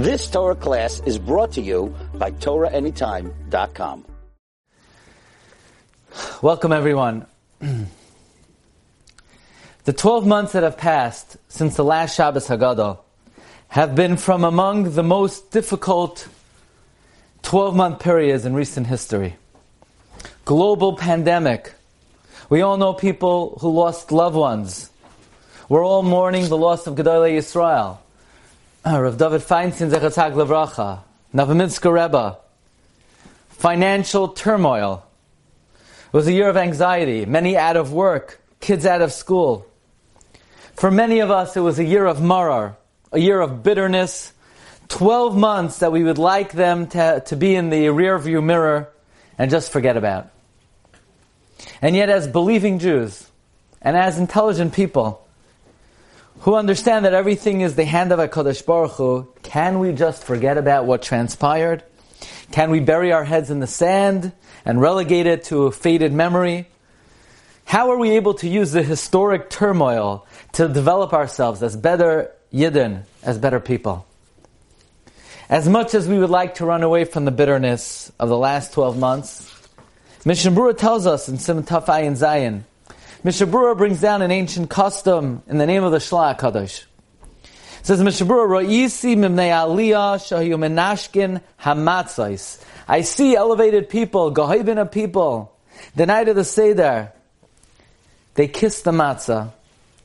This Torah class is brought to you by TorahAnytime.com. Welcome, everyone. the 12 months that have passed since the last Shabbos Haggadah have been from among the most difficult 12 month periods in recent history. Global pandemic. We all know people who lost loved ones. We're all mourning the loss of Gedolei Yisrael. Rav David Feinstein Zechatzak Levracha. Novominsker Rebbe. Financial turmoil. It was a year of anxiety, many out of work, kids out of school. For many of us, it was a year of marar, a year of bitterness, 12 months that we would like them to, to be in the rear view mirror and just forget about. And yet, as believing Jews and as intelligent people who understand that everything is the hand of HaKadosh Baruch Hu, can we just forget about what transpired? Can we bury our heads in the sand and relegate it to a faded memory? How are we able to use the historic turmoil to develop ourselves as better Yidden, as better people? As much as we would like to run away from the bitterness of the last 12 months, Mishnah tells us in Simon Taf Ayin Zayin, Mishnah Berurah brings down an ancient custom in the name of the Shlach Kadosh. Says Mishnah Berurah, Ra'isi mimnei aliyah shahiyu menashkin hamatzais. I see elevated people, of people, the night of the Seder, they kiss the matzah.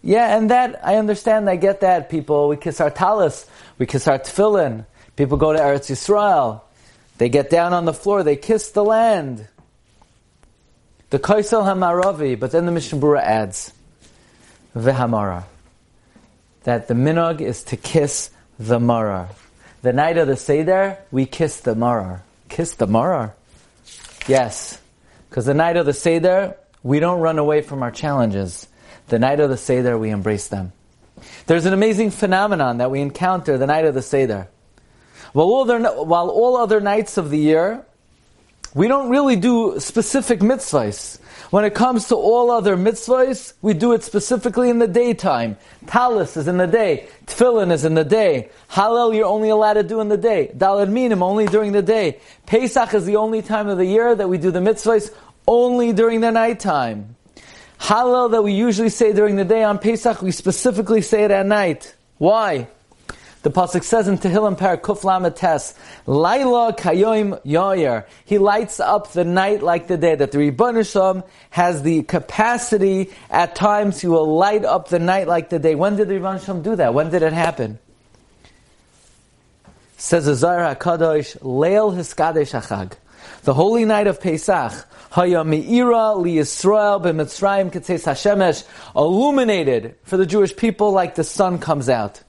Yeah, and that, I understand, I get that, people. We kiss our talis, we kiss our tefillin. People go to Eretz Yisrael, they get down on the floor, they kiss the land. The Kaisel Hamaravi, but then the Mishnah Berurah adds, Vehamara. That the minog is to kiss the marar. The night of the Seder, we kiss the marar. Kiss the marar? Yes. Because the night of the Seder, we don't run away from our challenges. The night of the Seder, we embrace them. There's an amazing phenomenon that we encounter the night of the Seder. While all, while all other nights of the year, we don't really do specific mitzvahs. When it comes to all other mitzvahs, we do it specifically in the daytime. Talis is in the day. Tefillin is in the day. Hallel you're only allowed to do in the day. Daled minim only during the day. Pesach is the only time of the year that we do the mitzvahs only during the nighttime. Hallel that we usually say during the day on Pesach, we specifically say it at night. Why? The pasuk says in Tehillim Parak Kuf Lametes, Laila Kayoim Yoyer. He lights up the night like the day. That the Rebbeinu has the capacity at times he will light up the night like the day. When did the Rebbeinu do that? When did it happen? Says Azar Hakadosh, Leil Hiskadesh Achag. The holy night of Pesach, Haya Meira Li Yisrael b'Mitzrayim Ketzeis Hashemesh, illuminated for the Jewish people like the sun comes out.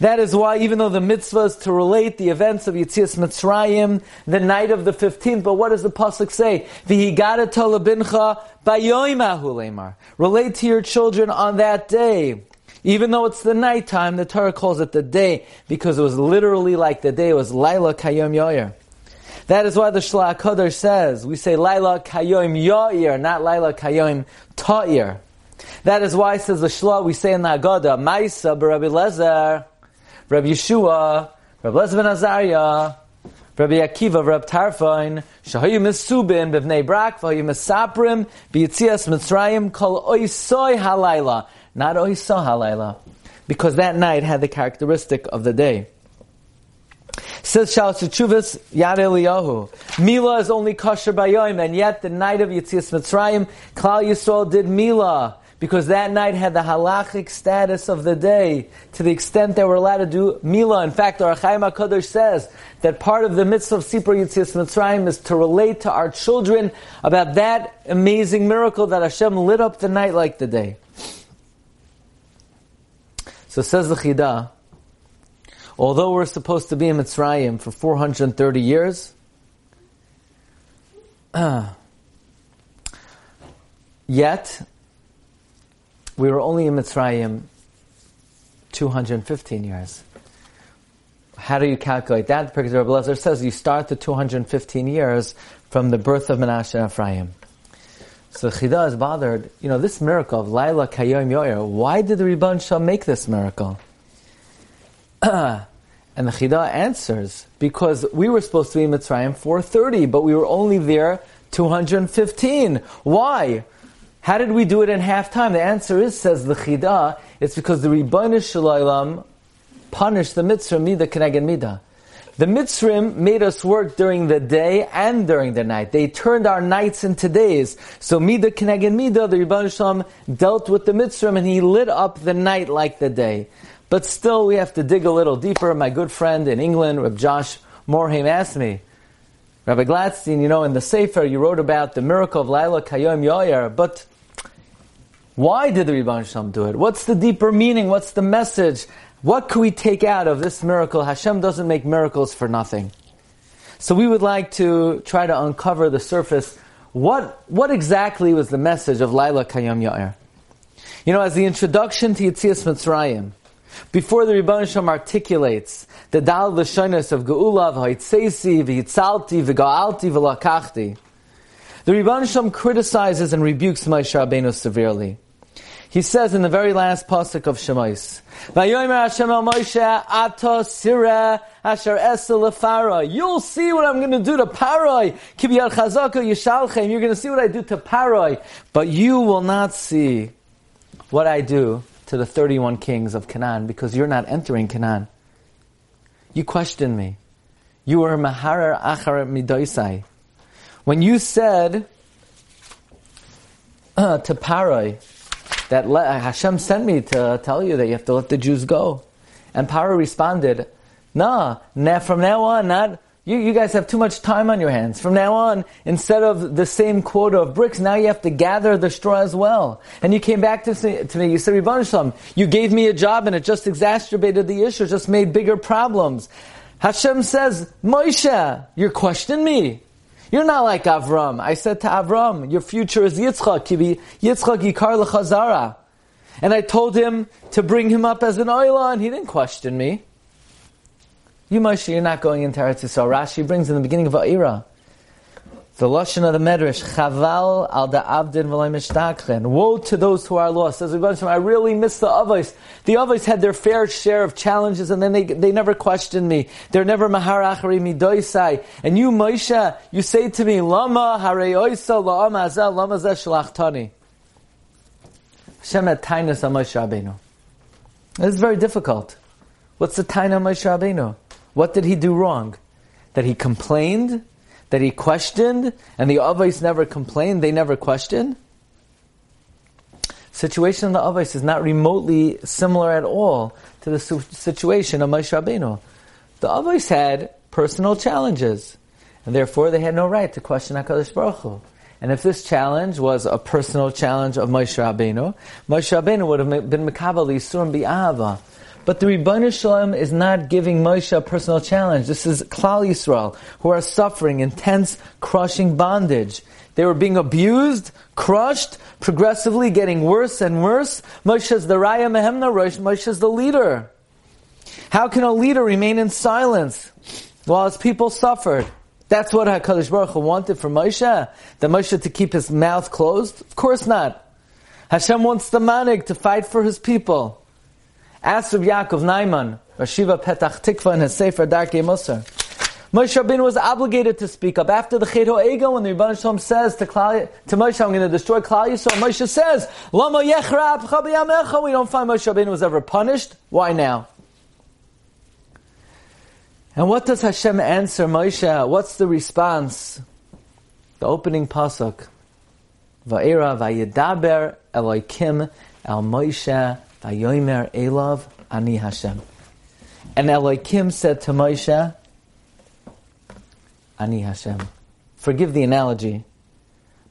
That is why, even though the mitzvah is to relate the events of Yitzias Mitzrayim, the night of the 15th, but what does the pasuk say? V'higada talabincha bayoimahu Relate to your children on that day. Even though it's the nighttime, the Torah calls it the day, because it was literally like the day, it was Laila Kayom Yoyer. That is why the Shlach Kodesh says, we say Laila Kayom Yoyer, not Laila Kayom Ta'ir. That is why, says the Shla, we say in the Haggadah, Maisa Rabbi Lezer, Rabbi Yeshua, Rabbi Lezer ben Azariah, Rabbi Akiva, Rabbi Tarfain, Shahayu Mesubin, Bivnei Brak, Vahayu Mesaprim, Biyitzias Mitzrayim, Kol Oisoy Halayla. Not Oisoy Halayla. Because that night had the characteristic of the day. Says Shalos Chuvas Yad Eliyahu. Mila is only kosher by Yom, and yet the night of Yitzias Mitzrayim, Klal Yisrael did Mila because that night had the halachic status of the day to the extent they were allowed to do Mila. In fact, our Chaim HaKadosh says that part of the mitzvah of Sipur Yitzias Mitzrayim is to relate to our children about that amazing miracle that Hashem lit up the night like the day. So says the Chidah, although we're supposed to be in Mitzrayim for 430 years, yet we were only in Mitzrayim 215 years. How do you calculate that? Because Rabbi Lezer says you start the 215 years from the birth of Menashe and Ephraim. So Chida is bothered, you know, this miracle of Laila Kayom Yoyer, why did the Ribban Shah make this miracle? and And the Chida answers, because we were supposed to be in Mitzrayim 430, but we were only there 215. Why? How did we do it in half time? The answer is, says the Chida, it's because the Ribbana Shalaylam punished the Mitzrayim Mida Keneged Mida. The Mitzrayim made us work during the day and during the night. They turned our nights into days. So Mida Keneged Mida, the Ribbana Shalom dealt with the Mitzrayim and he lit up the night like the day. But still, we have to dig a little deeper. My good friend in England, Reb Josh Morheim, asked me, Rabbi Gladstein, you know, in the Sefer, you wrote about the miracle of Laila Kayom Yoyer, but why did the Rebbe Shalom do it? What's the deeper meaning? What's the message? What can we take out of this miracle? Hashem doesn't make miracles for nothing. So we would like to try to uncover the surface. What, what exactly was the message of Laila Kayom Yair? You know, as the introduction to Yitzias Mitzrayim, before the Rebbe Shalom articulates the Dal Lashonis of Geula, V'Haitzesi, V'Yitzalti, V'Ga'alti, V'Lakachti, the Rebbe Shalom criticizes and rebukes Moshe Rabbeinu severely. He says in the very last pasuk of Shemais, "Vayomer Hashem el Moshe ato sira asher esel You'll see what I'm going to do to Paroi. Kibiyar chazaka yishalchem. You're going to see what I do to Paroi, but you will not see what I do to the 31 kings of Canaan because you're not entering Canaan. You question me. You were maharer achar midoisai. When you said uh, to Paroi, that le- uh, Hashem sent me to tell you that you have to let the Jews go. And Paro responded, Nah, now, from now on, not you, you guys have too much time on your hands. From now on, instead of the same quota of bricks, now you have to gather the straw as well. And you came back to, to me, you said, Rebbe you gave me a job and it just exacerbated the issue, just made bigger problems. Hashem says, Moshe, you're questioning me. You're not like Avram. I said to Avram, your future is Yitzchak. Yitzchak yikar lechazara. And I told him to bring him up as an oila, and he didn't question me. You, Moshe, you're not going into Eretz Yisrael. Rashi brings in the beginning of Va'ira. The Lashon of the Medrash, Chaval al da'avdin mishtachchen. Woe to those who are lost. Says I really miss the Avos. The Avos had their fair share of challenges and then they, they never questioned me. They're never mahar achari midoisai. And you, Moshe, you say to me, Lama harei oisa la'ama azah lama zeh shlachtani. Hashem had tainus on Moshe. This is very difficult. What's the taina of Moshe Rabbeinu? What did he do wrong? That he complained? That he questioned, and the Avos never complained, they never questioned? Situation of the Avos is not remotely similar at all to the situation of Moshe Rabbeinu. The Avos had personal challenges, and therefore they had no right to question HaKadosh Baruch Hu. And if this challenge was a personal challenge of Moshe Rabbeinu, Moshe Rabbeinu would have been Mekabal Yisurim Bi'ava. But the Ribbon Shalom is not giving Moshe a personal challenge. This is Klal Yisrael, who are suffering intense, crushing bondage. They were being abused, crushed, progressively getting worse and worse. Moshe is the Raya Mehemna Rosh. Moshe is the leader. How can a leader remain in silence while his people suffered? That's what HaKadosh Baruch Hu wanted for Moshe? The Moshe to keep his mouth closed? Of course not. Hashem wants the manig to fight for his people. Rabbi Yaakov Naiman, Rashiva Petach Tikva in his Sefer Darkei Musar. Moshe Rabbeinu was obligated to speak up. After the Chet Ego, when the Rebbe Shalom says to, Klal, to Moshe, I'm going to destroy Klal Yisrael, Moshe says, Lama Yechrab Chabiyamecha. We don't find Moshe Rabbeinu was ever punished. Why now? And what does Hashem answer Moshe? What's the response? The opening pasuk. Va'era va'yedaber Eloikim el Moshe Vayomer Elav Ani Hashem. And Elohim said to Moshe, Ani Hashem. Forgive the analogy,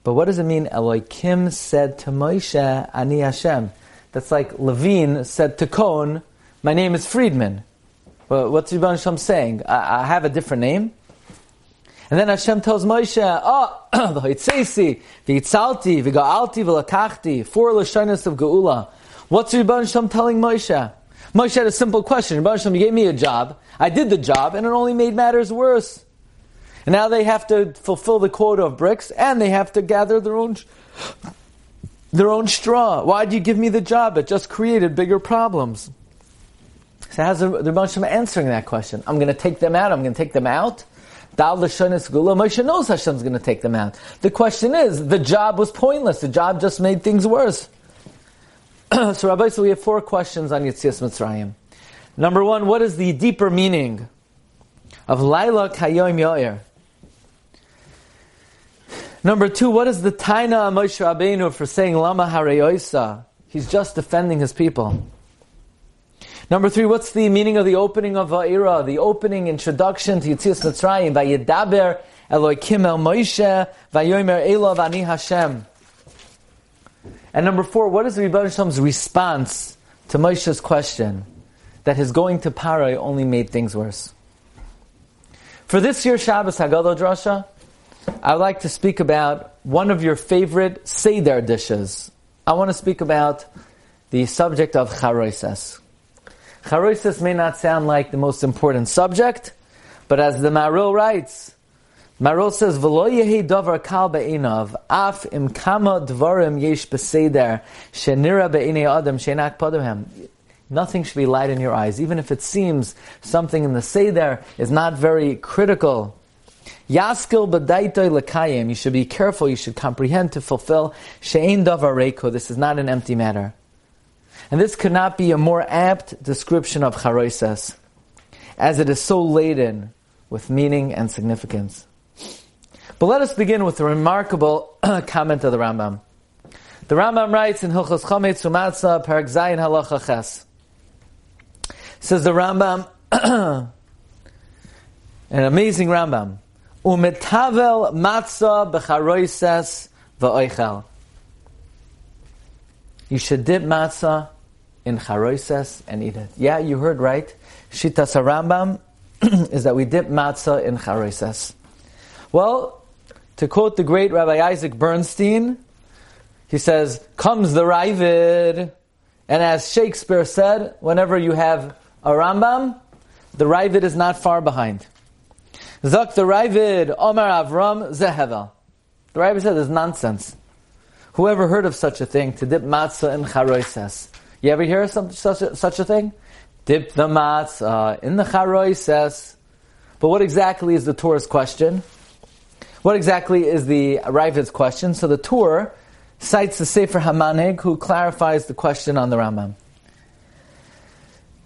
but what does it mean? Elohim said to Moshe, Ani Hashem. That's like Levine said to Cohn, My name is Friedman. Well, what's Rabban Hashem saying? I, I have a different name? And then Hashem tells Moshe, Oh, the Hoitzesi, the Itzalti, the Ga'alti, the Lakachti, four Lashonis of Geula. What's Rebbe Shem telling Moshe? Moshe had a simple question. Rebbe Shem, you gave me a job. I did the job, and it only made matters worse. And now they have to fulfill the quota of bricks, and they have to gather their own their own straw. Why did you give me the job? It just created bigger problems. So how's the, Rebbe answering that question? I'm going to take them out. I'm going to take them out. Dal Gula. Moshe knows Hashem's going to take them out. The question is, the job was pointless. The job just made things worse. so Rabbi, so we have four questions on Yitzias Mitzrayim. Number one, what is the deeper meaning of Laila Kayoim Yoir? Number two, what is the Taina Moshe Rabbeinu for saying Lama Hareyoisa? He's just defending his people. Number three, what's the meaning of the opening of Va'ira, the opening introduction to Yitzias Mitzrayim? Vayedaber Elokim El Moshe, Vayomer Elov Ani Hashem. And number four, what is the Rebbe Shalom's response to Moshe's question that his going to Parai only made things worse? For this year's Shabbos Haggadah Drasha, I would like to speak about one of your favorite Seder dishes. I want to speak about the subject of charoises. Charoises may not sound like the most important subject, but as the Maharil writes, Maharil says, "V'lo yehi davar kal be'inav, af im kama dvarim yesh beseder, shenira be'inei adam shenak padamhem." Nothing should be light in your eyes, even if it seems something in the seder is not very critical Yaskil b'daitoi lekayim. You should be careful. You should comprehend to fulfill she'ein davar reiko. This is not an empty matter. And this could not be a more apt description of charoises, as it is so laden with meaning and significance. But let us begin with a remarkable comment of the Rambam. The Rambam writes in Hilchos Chometz Umatzah, Parak Zayin Halacha Ches. Says the Rambam, an amazing Rambam. Umetavel matzah b'charoises v'oichel. You should dip matzah in charoises and eat it. Yeah, you heard right. Shitas Rambam is that we dip matzah in charoises. Well, to quote the great Rabbi Isaac Bernstein, he says, "Comes the Ravid," and as Shakespeare said, whenever you have a Rambam, the Ravid is not far behind. Zak the Ravid, Omar Avram, Zehevel. The Ravid said, "There's nonsense. Whoever heard of such a thing to dip matzah in charoises? You ever hear of some, such, a, such a thing? Dip the matzah in the charoises. But what exactly is the Torah's question? What exactly is the Ravid's question? So the Torah cites the Sefer Hamanig, who clarifies the question on the Rambam.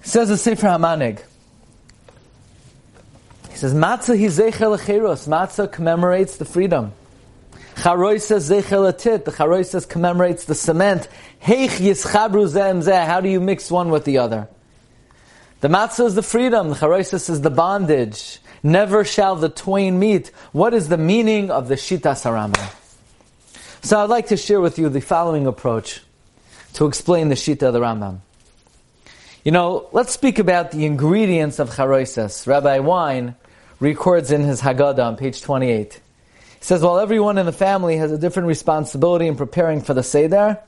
Says the Sefer Hamanig, He says, Matzah hi zecher lecheros. Matzah commemorates the freedom. Charoisa zecher letit. The charoisa commemorates the cement. Heich yischabru zem zeh. How do you mix one with the other? The matzah is the freedom. The charoisa is the bondage. Never shall the twain meet. What is the meaning of the Shita Sarama? So I'd like to share with you the following approach to explain the Shita of the Rambam. You know, let's speak about the ingredients of charoisas. Rabbi Wein records in his Haggadah on page 28. He says, while everyone in the family has a different responsibility in preparing for the Seder,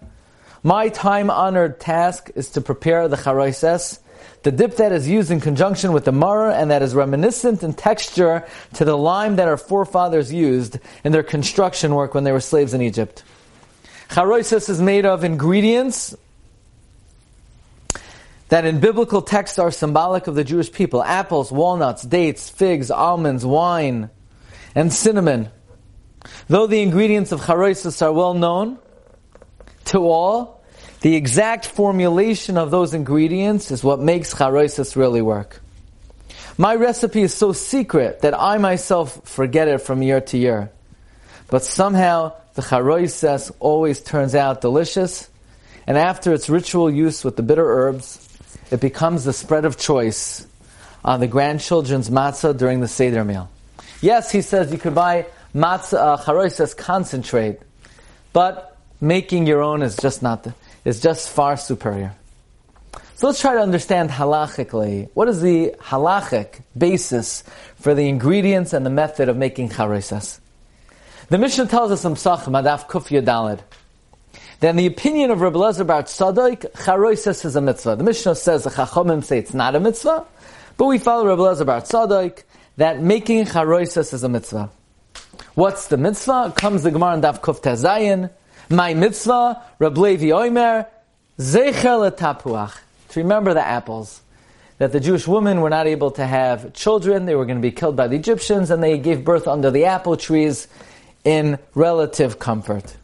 my time-honored task is to prepare the charoises, the dip that is used in conjunction with the maror and that is reminiscent in texture to the lime that our forefathers used in their construction work when they were slaves in Egypt. Charoises is made of ingredients that in biblical texts are symbolic of the Jewish people apples, walnuts, dates, figs, almonds, wine, and cinnamon. Though the ingredients of charoisis are well known to all, the exact formulation of those ingredients is what makes charoisis really work. My recipe is so secret that I myself forget it from year to year. But somehow the charoises always turns out delicious, and after its ritual use with the bitter herbs, it becomes the spread of choice on the grandchildren's matzah during the Seder meal. Yes, he says you could buy matzah, uh, concentrate, but making your own is just not, the, is just far superior. So let's try to understand halachically. What is the halachic basis for the ingredients and the method of making charoises? The Mishnah tells us in Psach, Madaf Kuf Yadalid, then the opinion of Rabbi Lezer Bar Tzadok, charoises is a mitzvah. The Mishnah says the Chachomim say it's not a mitzvah, but we follow Rabbi Lezer Bar Tzadok that making charoises is a mitzvah. What's the mitzvah? Comes the Gemara in Daf Kuf Tezayin. My mitzvah, Rabbi Levi Oimer, Zeichel tapuach. To remember the apples. that the Jewish women were not able to have children. They were going to be killed by the Egyptians, and they gave birth under the apple trees in relative comfort.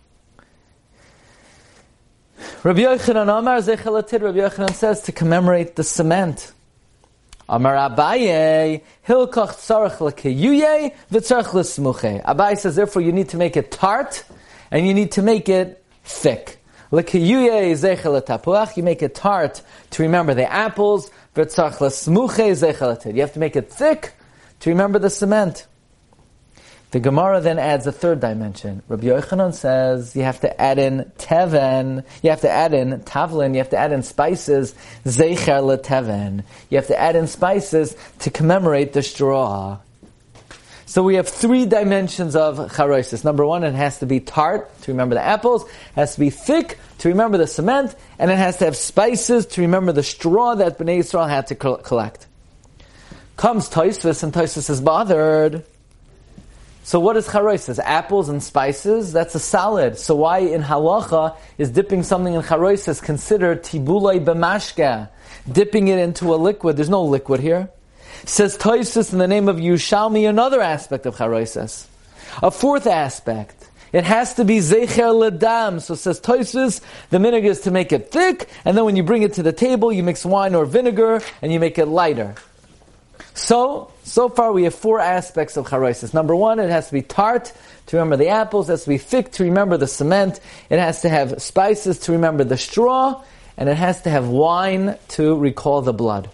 Rabbi Yochanan Amar Zechalatid, Rabbi Yochanan says to commemorate the cement. Amar Abaye, Hilkach Tzarech Lekeyuye, V'tzarech L'smuche. Abaye says, therefore you need to make it tart, and you need to make it thick. You make it tart to remember the apples. You have to make it thick to remember the cement. The Gemara then adds a third dimension. Rabbi Yochanan says you have to add in teven, you have to add in tavlin, you have to add in spices, zecher leteven. You have to add in spices to commemorate the straw. So we have three dimensions of charosis. Number one, it has to be tart to remember the apples, it has to be thick to remember the cement, and it has to have spices to remember the straw that Bnei Yisrael had to collect. Comes Toisvis, and Toisvis is bothered. So what is charoises? Apples and spices? That's a salad. So why in halacha is dipping something in charoises considered tibulay b'mashka? Dipping it into a liquid. There's no liquid here. Says Toisus in the name of Yushalmi another aspect of charoises. A fourth aspect. It has to be zecher ledam. So says Toisus, the minig is to make it thick, and then when you bring it to the table, you mix wine or vinegar, and you make it lighter. So, so far we have four aspects of charoisis. Number one, it has to be tart to remember the apples. It has to be thick to remember the cement. It has to have spices to remember the straw. And it has to have wine to recall the blood.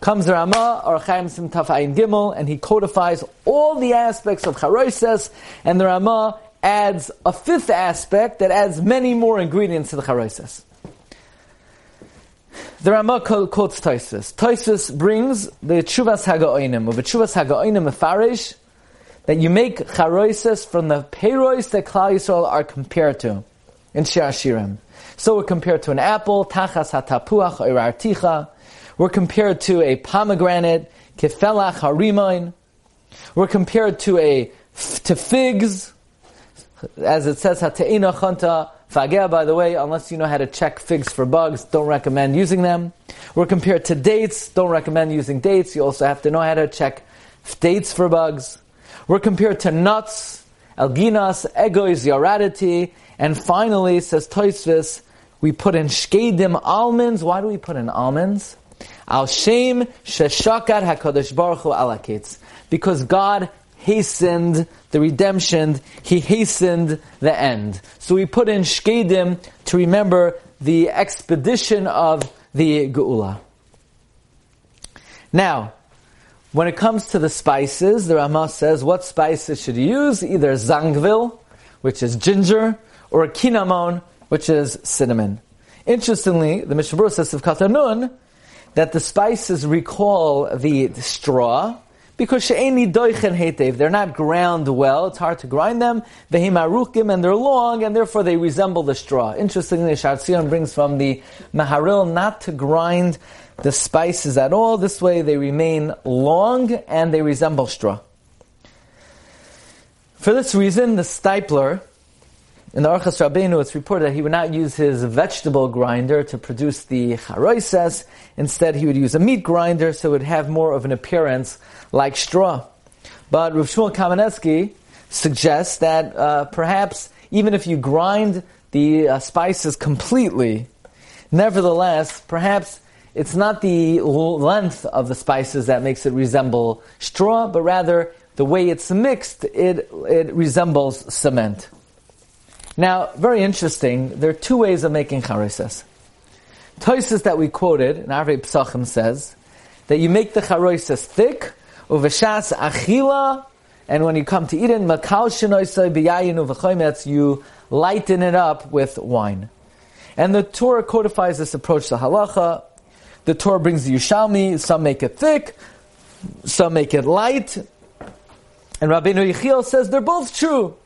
Comes the Rama, or Chaim Sim Tafayin Gimel, and he codifies all the aspects of charoisis, and the Rama adds a fifth aspect that adds many more ingredients to the charoisis. The Rama quotes Toisus. Toisus brings the Chuvas Hagaoinim, or the Chuvas Hagaoinim Mefarish, that you make charoises from the peiros that Klal Yisrael are compared to in Shir Shirim. So we're compared to an apple, tachas hatapuach or We're compared to a pomegranate, kefelach harimain. We're compared to a to figs, as it says hateina chanta Fagea, by the way, unless you know how to check figs for bugs, don't recommend using them. We're compared to dates, don't recommend using dates. You also have to know how to check dates for bugs. We're compared to nuts, alginas, egois, yaradity, and finally, says Toisvis, we put in shkedim almonds. Why do we put in almonds? Al shem sheshakat hakadosh baruch hu alakitz. Because God hastened the redemption, he hastened the end. So we put in Shkedim to remember the expedition of the Geula. Now, when it comes to the spices, the Ramah says what spices should you use? Either zangvil, which is ginger, or kinamon, which is cinnamon. Interestingly, the Mishnah says of Katanun that the spices recall the straw, because she'eni doichen hetev, they're not ground well, it's hard to grind them, vehim arukim, and they're long, and therefore they resemble the straw. Interestingly, Shartzion brings from the Maharil not to grind the spices at all, this way they remain long and they resemble straw. For this reason, the Steipler, in the Archas Rabbeinu, it's reported that he would not use his vegetable grinder to produce the charoises. Instead, he would use a meat grinder, so it would have more of an appearance like straw. But Rav Shmuel Kamenetsky suggests that uh, perhaps even if you grind the uh, spices completely, nevertheless, perhaps it's not the length of the spices that makes it resemble straw, but rather the way it's mixed, it, it resembles cement. Now, very interesting, there are two ways of making charoises. Toises that we quoted, in Arvei Psachim says, that you make the charoises thick, uveshas achila, and when you come to it, makal shenoisai biyayin you lighten it up with wine. And the Torah codifies this approach to halacha. The Torah brings the Yushalmi, some make it thick, some make it light. And Rabbeinu Yechiel says they're both true.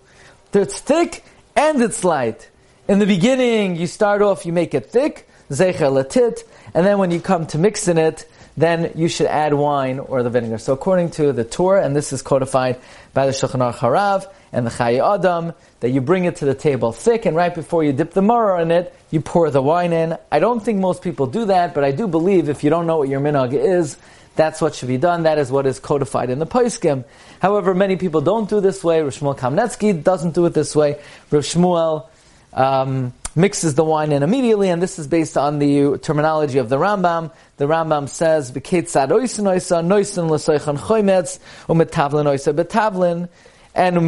It's thick and it's light. In the beginning, you start off, you make it thick, zecher latit, and then when you come to mixing it, then you should add wine or the vinegar. So according to the Torah, and this is codified by the Shulchan Aruch Harav and the Chayei Adam, that you bring it to the table thick, and right before you dip the maror in it, you pour the wine in. I don't think most people do that, but I do believe if you don't know what your minhag is, that's what should be done. That is what is codified in the Paiskim. However, many people don't do this way. Rav Shmuel Kamenetsky doesn't do it this way. Rav Shmuel um, mixes the wine in immediately, and this is based on the terminology of the Rambam. The Rambam says. And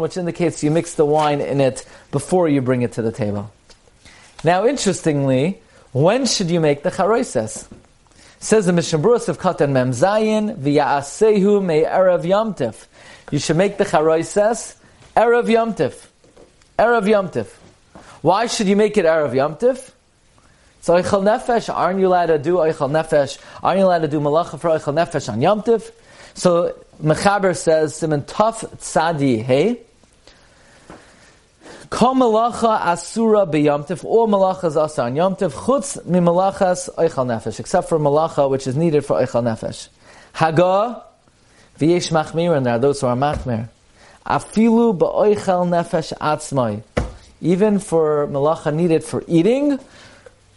which indicates you mix the wine in it before you bring it to the table. Now, interestingly, when should you make the charoises? Says the Mishnah Berurah of Katan Mem Zayin, v'ya'asehu me erev. You should make the charoises erev yomtiv. Erev yomtiv. Why should you make it erev yomtiv? So Eichel Nefesh, aren't you allowed to do Eichel Nefesh? Aren't you allowed to do Malacha for Eichel Nefesh on yomtiv? So Mechaber says, Simon Taf Tzadi Hey, Kol malacha asura b'yamtiv. All malachas asa on yamtiv. Chutz mi malachas oichal nefesh, except for malacha which is needed for oichal nefesh. Haga v'yesh machmir, and there are those who are machmir. Afilu ba'oichal nefesh atzmai. Even for malacha needed for eating,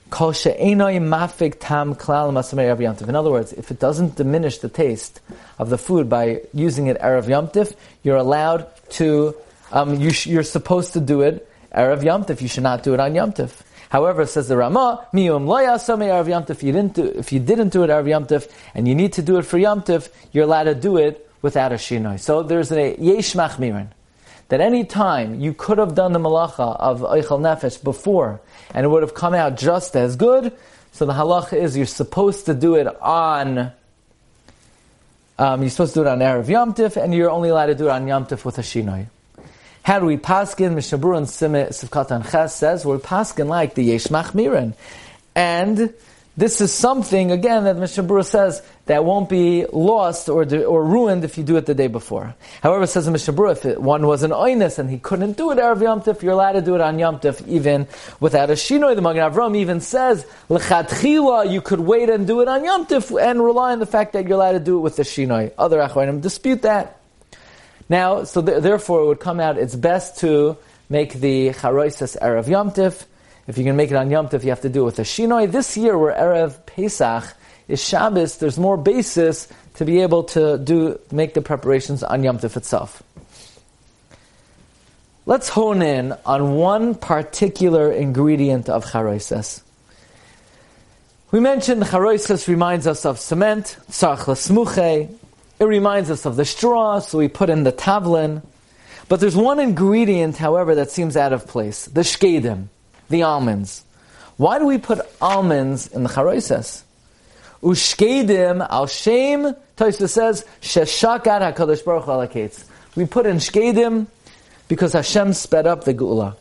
kol she'enoi mafik tam klal masamei erev yamtiv. In other words, if it doesn't diminish the taste of the food by using it erev yamtiv, you're allowed to um, you are supposed to do it Erev Yomtiv. You should not do it on Yomtiv. However, says the Rama, Miyum loyasame Erev. If you didn't do, if you didn't do it Erev Yomtiv, and you need to do it for Yomtiv, you're allowed to do it without a shinoi. So there's a yesh machmirin that any time you could have done the malacha of Eichel Nefesh before, and it would have come out just as good. So the halacha is you're supposed to do it on. Um, you're supposed to do it on Erev Yomtiv, and you're only allowed to do it on Yomtiv with a shinoi. How do we paskin? Mishnah Berurah and Sivkatan Ches says we're paskin like the Yesh Machmirin, and this is something again that Mishnah Berurah says that won't be lost or or ruined if you do it the day before. However, says in Mishnah if it, one was an oinus and he couldn't do it erev Yom Tif, you're allowed to do it on Yom Tif even without a shinoi. The Magen Avram even says lechatchila you could wait and do it on Yom Tif and rely on the fact that you're allowed to do it with the shinoi. Other achronim dispute that. Now, so th- therefore, it would come out. It's best to make the charoises erev yomtiv. If you can make it on yomtiv, you have to do it with a shinoi. This year, where erev Pesach is Shabbos, there's more basis to be able to do make the preparations on yomtiv itself. Let's hone in on one particular ingredient of charoises. We mentioned charoises reminds us of cement, smuche. It reminds us of the straw, so we put in the tavlin. But there's one ingredient, however, that seems out of place. The shkedim, the almonds. Why do we put almonds in the charoises? Ushkedim al shem, Taisa says, sheshakat HaKadosh Baruch allocates. We put in shkedim because Hashem sped up the geula.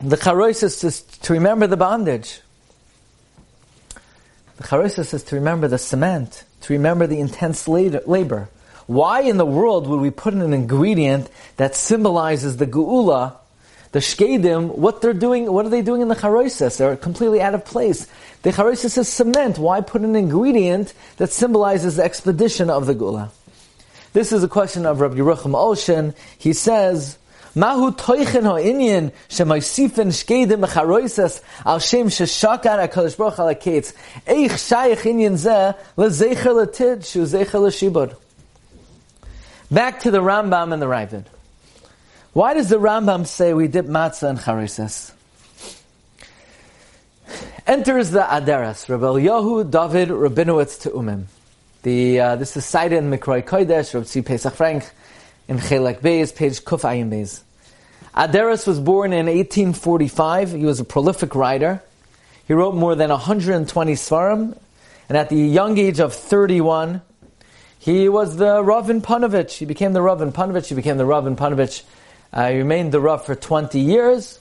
The charoises is to remember the bondage. The Charissa says to remember the cement, to remember the intense labor. Why in the world would we put in an ingredient that symbolizes the geula, the shkedim, what they're doing, what are they doing in the charoises? They're completely out of place. The charoises is cement. Why put in an ingredient that symbolizes the expedition of the geula? This is a question of Rabbi Yerucham Olshin. He says, Mahu toichen mecharoises al shem sheshakar HaKadosh Baruch eich zeh lezecher letid shu zecher leshibod. Back to the Rambam and the Ravid. Why does the Rambam say we dip matzah in charoises? Enters the Aderas, Reb Eliyahu David Rabinowitz-Teomim. The, uh, this is cited in Mikroi Kodesh, Rabbi Pesach Frank, in Chelek Beis, page Kuf Ayin Beis. Aderes was born in 1845. He was a prolific writer. He wrote more than 120 svarim, and at the young age of 31, he was the Rav in Panovich. He became the Rav in Panovich. He became the Rav in Panovich. Uh, he remained the Rav for 20 years,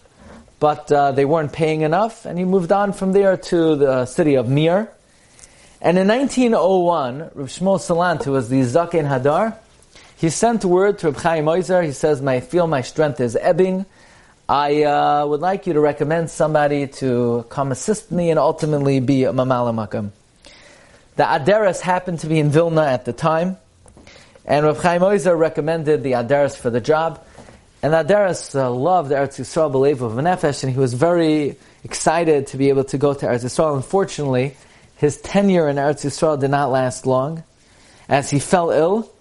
but uh, they weren't paying enough, and he moved on from there to the city of Mir. And in 1901, Rav Shmuel Salant, who was the Zaken Hadar, he sent word to Reb Chaim Oizer. He says, "My feel my strength is ebbing. I uh, would like you to recommend somebody to come assist me and ultimately be a. The Aderes happened to be in Vilna at the time, and Rav Chaim Oizer recommended the Aderes for the job. And Aderes uh, loved Eretz Yisrael B'Lev of Nefesh, and he was very excited to be able to go to Eretz Yisrael. Unfortunately, his tenure in Eretz Yisrael did not last long, as he fell ill,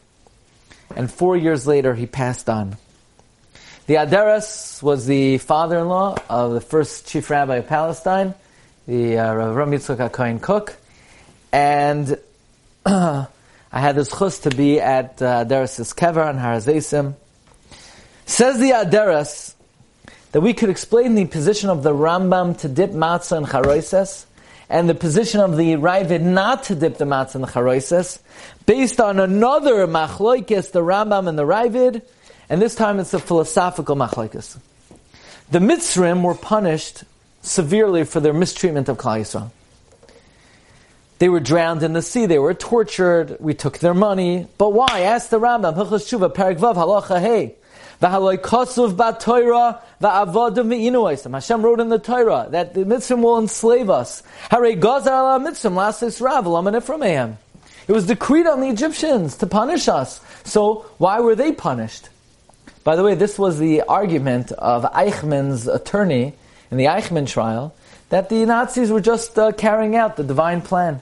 and four years later he passed on. The Aderes was the father-in-law of the first chief rabbi of Palestine, the uh, Rav Yitzchak Cohen Kook, and I had this chus to be at uh, Aderes' kever on Har Hazeisim. Says the Aderes that we could explain the position of the Rambam to dip matzah and charoises, and the position of the Ravid not to dip the matzah and the charoises, based on another machloikis, the Rambam and the Ravid, and this time it's a philosophical machlekes. The Mitzrim were punished severely for their mistreatment of Klal Yisrael. They were drowned in the sea. They were tortured. We took their money. But why? Ask the Rambam. Hilchos Halacha Hey. V'haloi kosuv ba Torah va'avodim v'inuoisam. Hashem wrote in the Torah that the Mitzrim will enslave us. Hare gazar ala Mitzrim lasis rav It was decreed on the Egyptians to punish us. So why were they punished? By the way, this was the argument of Eichmann's attorney in the Eichmann trial, that the Nazis were just uh, carrying out the divine plan.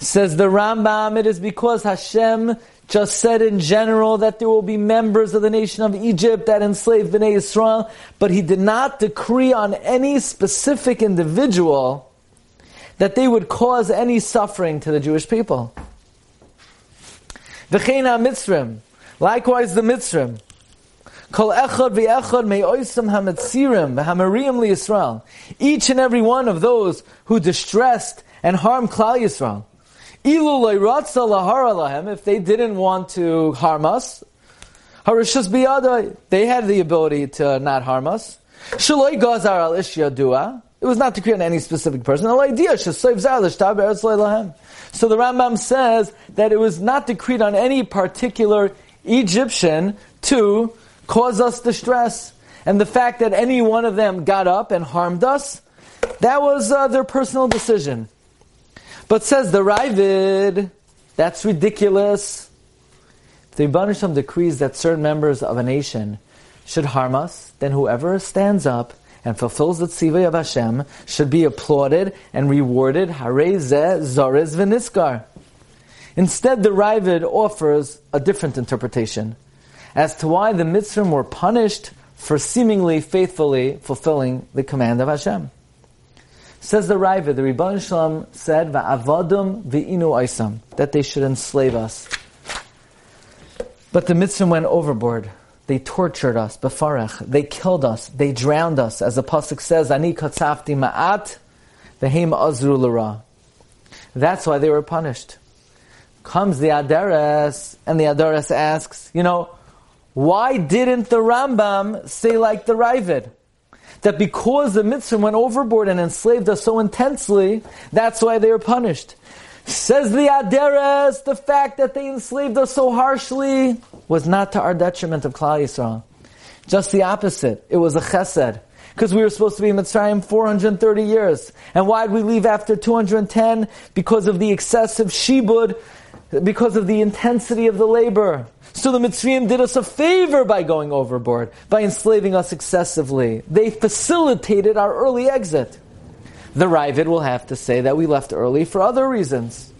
Says the Rambam, it is because Hashem just said in general that there will be members of the nation of Egypt that enslaved Bnei Israel, but he did not decree on any specific individual that they would cause any suffering to the Jewish people. V'cheina Mitzrim, likewise the Mitzrim, Kol echad v'echad me'oisam hametzirim v'hamariyim liyisrael. Each and every one of those who distressed and harmed Klal Yisrael. If they didn't want to harm us, they had the ability to not harm us. It was not decreed on any specific person. So the Rambam says that it was not decreed on any particular Egyptian to cause us distress. And the fact that any one of them got up and harmed us, that was uh, their personal decision. But says the Ravid, that's ridiculous. If the Rebbeinu decrees that certain members of a nation should harm us, then whoever stands up and fulfills the tzivay of Hashem should be applauded and rewarded. Zorez v'niskar. Instead, the Ravid offers a different interpretation as to why the Mitzrim were punished for seemingly faithfully fulfilling the command of Hashem. Says the Raiva, the Rebbe Shalom said, "Va'avadum v'inu oisam," that they should enslave us. But the Mitzrim went overboard. They tortured us, befarech. They killed us. They drowned us. As the pasuk says, "Ani katzafti ma'at v'heim azru l'ra." That's why they were punished. Comes the Aderes, and the Aderes asks, you know, why didn't the Rambam say like the Ravid? That because the Mitzvah went overboard and enslaved us so intensely, that's why they were punished. Says the Aderes, the fact that they enslaved us so harshly was not to our detriment of Klal Yisrael. Just the opposite. It was a chesed. Because we were supposed to be in Mitzrayim 430 years. And why did we leave after 210? Because of the excessive shibud because of the intensity of the labor. So the Mitzrayim did us a favor by going overboard, by enslaving us excessively. They facilitated our early exit. The Ravid will have to say that we left early for other reasons.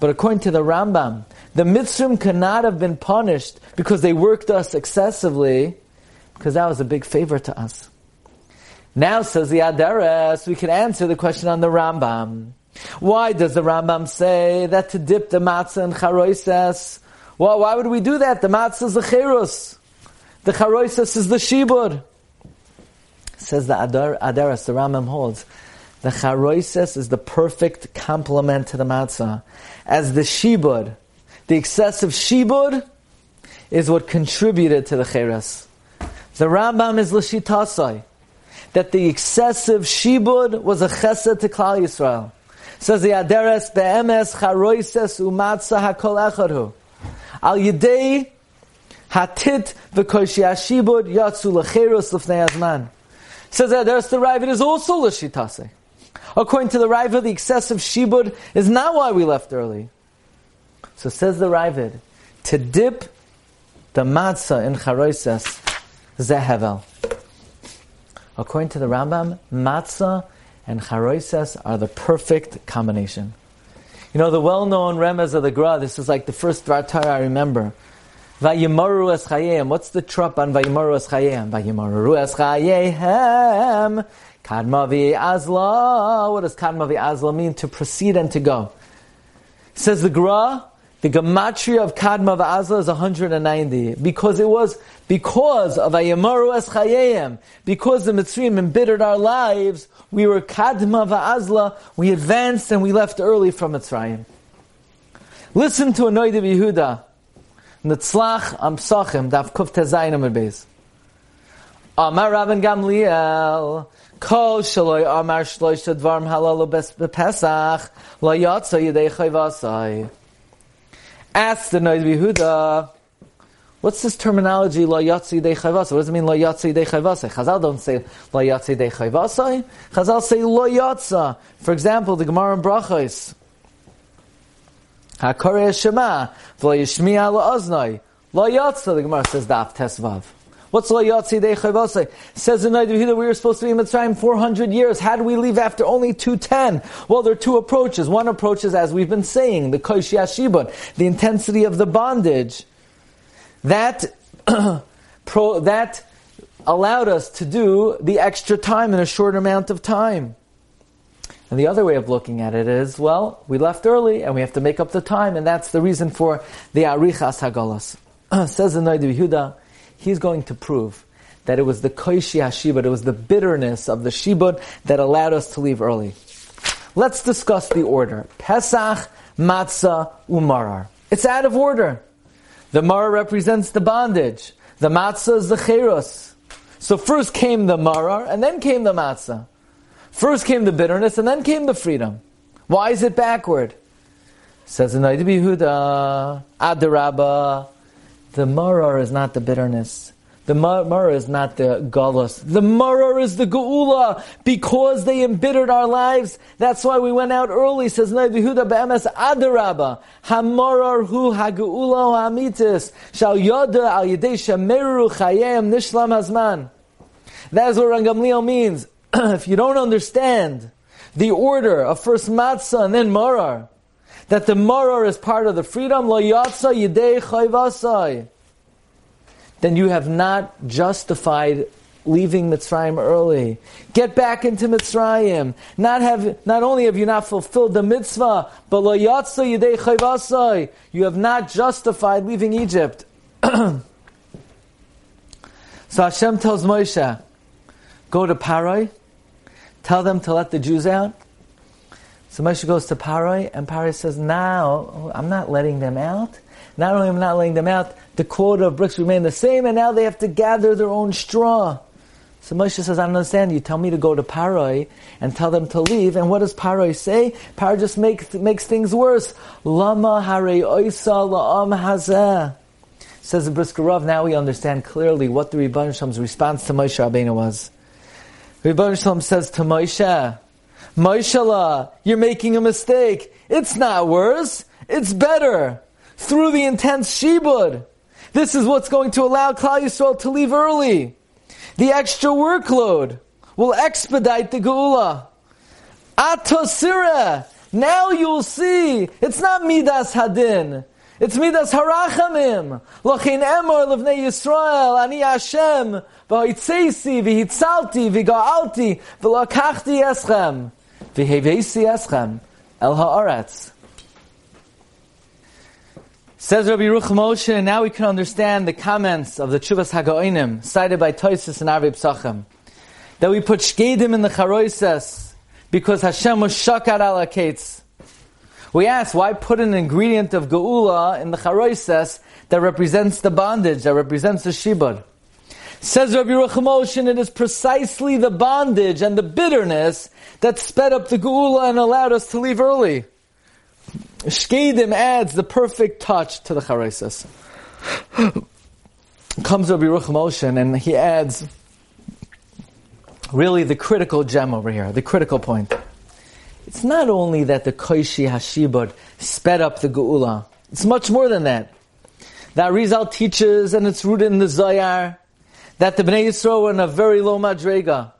But according to the Rambam, the Mitzrayim cannot have been punished because they worked us excessively, because that was a big favor to us. Now, says the Aderes, we can answer the question on the Rambam. Why does the Rambam say that to dip the matzah in charoises? Well, why would we do that? The matzah is the cherus. The charoises is the shibur. Says the Adar, Adaras, the Rambam holds. The charoises is the perfect complement to the matzah. As the shibur, the excessive shibur is what contributed to the cherus. The Rambam is l'shitasai. That the excessive shibud was a chesed to Klal Yisrael. Says the Aderes be'emes charoises umatzah hakol echadhu. Al yidei Hatit v'koshi ashibud yatsu lecherus lefnei azman. Says that there's the Rav, it is also l'shitase. According to the Rav, the excessive shibud is not why we left early. So says the Ravid, to dip the matzah in charoises, zehevel. According to the Rambam, matzah and charoises are the perfect combination. You know, the well-known remez of the Gra, this is like the first Dvar I remember. Vayimaru es chayim. What's the trop on Vayimaru es chayim? Vayimaru es chayim. Kadmavi azla. What does kadmavi azla mean? To proceed and to go. Says the Gra, the gematria of Kadma v'Azla is 190 because it was because of Ayamaru es Chayayim, because the Mitzrayim embittered our lives. We were Kadma v'Azla. We advanced and we left early from Mitzrayim. Listen to Anoid of Yehuda, Netzlach Amsachim Daf Kuf Tezayin Amud Beis. Amar Rabban Gamliel. Kol shaloi amar shloish dvarm halal bepesach lo yatsa yidei chayvasai. Ask the Noid Yehuda, what's this terminology, lo yatsi de chayvasa? What does it mean, lo yatsi de chayvasa? Chazal don't say lo yatsi de chayvasa. Chazal say lo yatsa. For example, the Gemara in Brachos. HaKorei Shema, v'lo lo oznoi. Lo yatsa, the Gemara says, daf tesvav. What's lo yatsi de chayvasa? Says in Yehuda, we were supposed to be in Mitzrayim 400 years. How do we leave after only 210? Well, there are two approaches. One approach is, as we've been saying, the kosh yashibun, the intensity of the bondage. That, pro, that allowed us to do the extra time in a short amount of time. And the other way of looking at it is, well, we left early and we have to make up the time, and that's the reason for the Arichas Hagalas. Says the Noid Yehuda, he's going to prove that it was the koishi hashibud, it was the bitterness of the shibud that allowed us to leave early. Let's discuss the order. Pesach, matzah, umarar. It's out of order. The mara represents the bondage. The matzah is the cherus. So first came the marar, and then came the matzah. First came the bitterness, and then came the freedom. Why is it backward? Says the Naid Yehuda, Adarabba, the marar is not the bitterness. The marar is not the galus. The marar is the geula because they embittered our lives. That's why we went out early. Says Nabi Yehuda be'emes adaraba hamarar hu hageula hamitis shal yoda al yedei shemeru chayem nishlam hazman. That's what Rangamliel means. if you don't understand the order of first matzah and then marar, that the marar is part of the freedom, then you have not justified leaving Mitzrayim early. Get back into Mitzrayim. Not have, not only have you not fulfilled the mitzvah, but lo yatsa yidei you have not justified leaving Egypt. so Hashem tells Moshe, go to Parai, tell them to let the Jews out. So Moshe goes to Parai, and Parai says, now, I'm not letting them out. Not only am I not letting them out, the quota of bricks remain the same, and now they have to gather their own straw. So Moshe says, I don't understand. You tell me to go to Parai and tell them to leave. And what does Parai say? Parai just make, makes things worse. Lama hare oisa la'am hazeh. Says the Brisker Rav, now we understand clearly what the Ribono Shel Olam's response to Moshe Rabbeinu was. Ribono Shel Olam says to Moshe, Moshe, you're making a mistake. It's not worse. It's better. Through the intense shibud. This is what's going to allow Klal Yisrael to leave early. The extra workload will expedite the Geula. Atosira. Now you'll see. It's not Midas Hadin. It's Midas Harachamim. Lachin Emor Levnei Yisrael. Ani Hashem. V'hoitzesi, v'hitzalti, v'ga'alti, v'lakachti eschem. Eschem. El ha'aretz. Says Rabbi Ruch Moshe, and now we can understand the comments of the Chuvas Hagaoinim, cited by Toisus and Arvei Psachim, that we put shkedim in the charoises because Hashem was shakat ala. We ask, why put an ingredient of geula in the charoises that represents the bondage, that represents the shibud? Says Rabbi Ruch Moshe, it is precisely the bondage and the bitterness that sped up the geula and allowed us to leave early. Shkedim adds the perfect touch to the charesis. comes Rabbi Oshen and he adds really the critical gem over here, the critical point. It's not only that the Koishi Hashibud sped up the Geula, it's much more than that. That Rizal teaches, and it's rooted in the Zayar, that the Bnei Yisrael were in a very low madrega.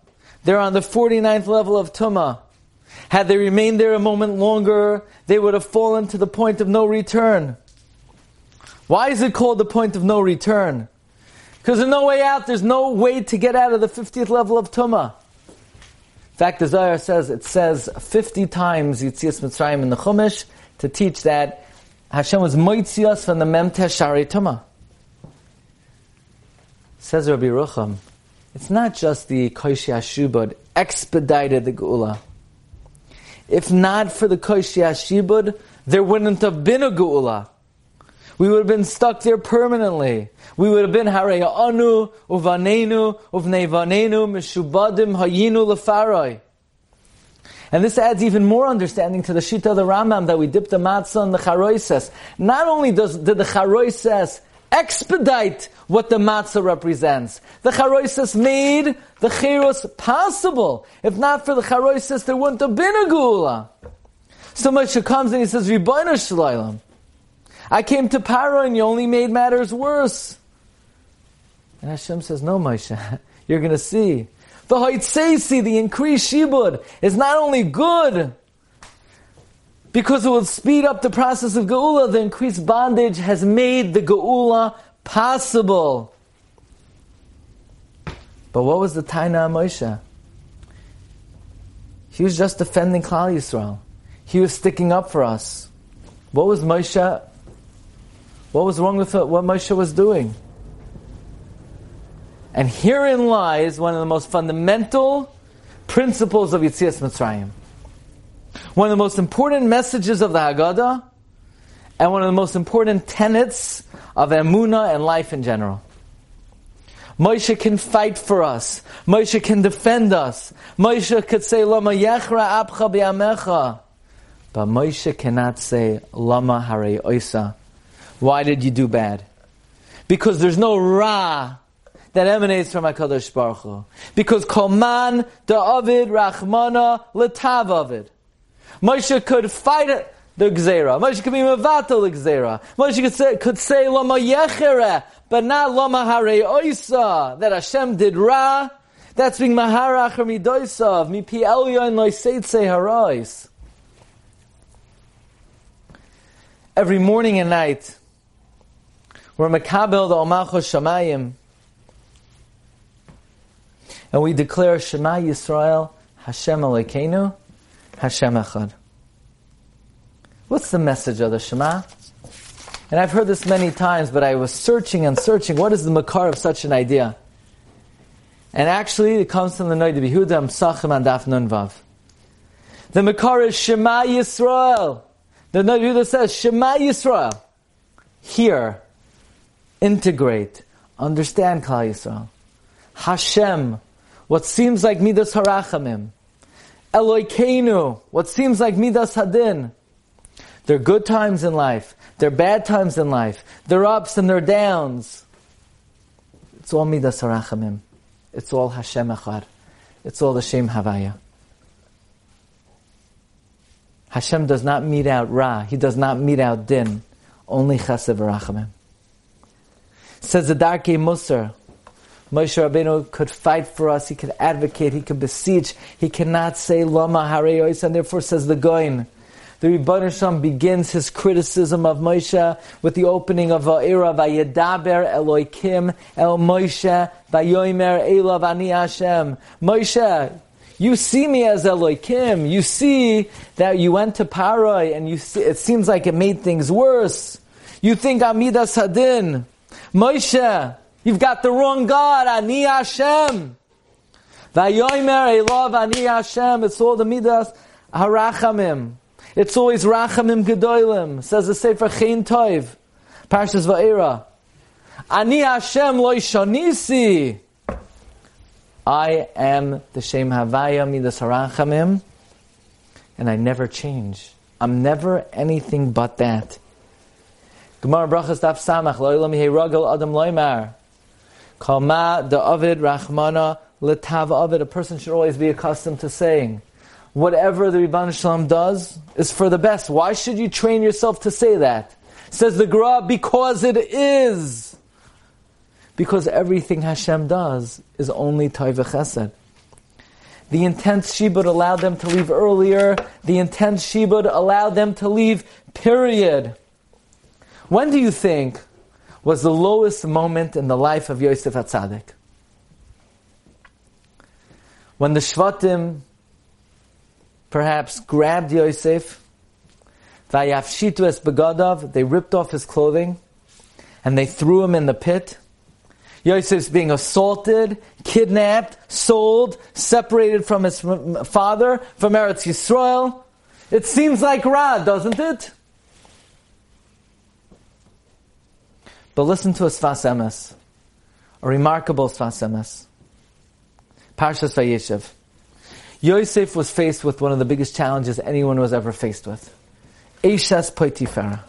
They're on the 49th level of Tumah. Had they remained there a moment longer, they would have fallen to the point of no return. Why is it called the point of no return? Because there's no way out, there's no way to get out of the 50th level of Tumah. In fact, the Zohar says, it says 50 times Yitzias Mitzrayim in the Chumash to teach that Hashem was moitzias from the Memtesh Shari Tumah. Says Rabbi Rucham, it's not just the Koishi Ashubad expedited the Geula. If not for the Koishi Ashibud, there wouldn't have been a Geula. We would have been stuck there permanently. We would have been Harei Anu, Uvanenu, Uvnevanenu, Mishubadim, Hayinu Lefaroi. And this adds even more understanding to the Shita of the Rambam that we dip the matzah in the charoises. Not only does did the charoises expedite what the matzah represents, the charoises made the chiros possible. If not for the charoises, there wouldn't have been a gula. So Moshe comes and he says, Ribono Shel Olam, I came to Paro and you only made matters worse. And Hashem says, No, Moshe, you're going to see. The Haitseisi, the increased Shibud, is not only good, because it will speed up the process of Geula, the increased bondage has made the Geula possible. But what was the Taina Moshe? He was just defending Klal Yisrael. He was sticking up for us. What was Moshe? What was wrong with what Moshe was doing? And herein lies one of the most fundamental principles of Yitzias Mitzrayim. One of the most important messages of the Haggadah, and one of the most important tenets of Emunah and life in general. Moshe can fight for us. Moshe can defend us. Moshe could say, Lama yechra apcha bi'amecha. But Moshe cannot say, Lama hare oisa. Why did you do bad? Because there's no ra that emanates from HaKadosh Baruch Hu. Because Koman Da'avid Rachmana Letav Avid. Moshe could fight the Gzera. Moshe could be Mavatal Gzera. Moshe could say, could say Lama Yechere, but not Lama Hare Oisa, that Hashem did Ra. That's being Maharach or Midoisav, Mi Pi Elyon Loiseitse Harais. Every morning and night, we're Makabel the Omachos Shamayim, and we declare Shema Yisrael, Hashem Elokeinu, Hashem Echad. What's the message of the Shema? And I've heard this many times, but I was searching and searching. What is the makar of such an idea? And actually, it comes from the Noid Behuda Sachem and Daf Nun Vav. The makar is Shema Yisrael. The Noid Behuda says Shema Yisrael. Hear, integrate, understand Klal Yisrael. Hashem, what seems like Midas Harachamim. Eloikeinu, what seems like Midas Hadin. There are good times in life. There are bad times in life. There are ups and there are downs. It's all Midas Harachamim. It's all Hashem Echad. It's all the Shem Havaya. Hashem does not mete out Ra. He does not mete out Din. Only Chesed Rachamim. Says the Darkei Musar, Moshe Rabbeinu could fight for us, he could advocate, he could beseech, he cannot say Lama Hareyois, and therefore says the Goin. The Shem begins his criticism of Moshe with the opening of Va'era Vayedaber Eloikim El Moshe Vayomer Elav Ani Hashem. Moshe, you see me as Eloikim. You see that you went to Paroi and you see, it seems like it made things worse. You think Amidas Hadin. Moshe, You've got the wrong God, Ani Hashem. Vayomer Elov Ani Hashem. It's all the midas harachamim. It's always rachamim gedolim. Says the Sefer Chen Tov, Parshas Va'era. Ani Hashem loy shanisi. I am the Shem Havaya midas harachamim, and I never change. I'm never anything but that. Gemara Brachas Daf Samach Lo'ilam Adam Loimar. Kalma the Rachmana Letav Avid. A person should always be accustomed to saying, whatever the Rebbe Shalom does is for the best. Why should you train yourself to say that? Says the Gra, because it is. Because everything Hashem does is only Taiva Chesed. The intense Shibud allowed them to leave earlier. The intense Shibud allowed them to leave, period. When do you think was the lowest moment in the life of Yosef Atzadik? When the Shvatim perhaps grabbed Yosef, es they ripped off his clothing, and they threw him in the pit. Yosef's being assaulted, kidnapped, sold, separated from his father, from Eretz Yisrael. It seems like Ra, doesn't it? But listen to a Sfas a remarkable Sfas Emes. Parshas Vayeshev. Yosef was faced with one of the biggest challenges anyone was ever faced with. Eishes Poitifera,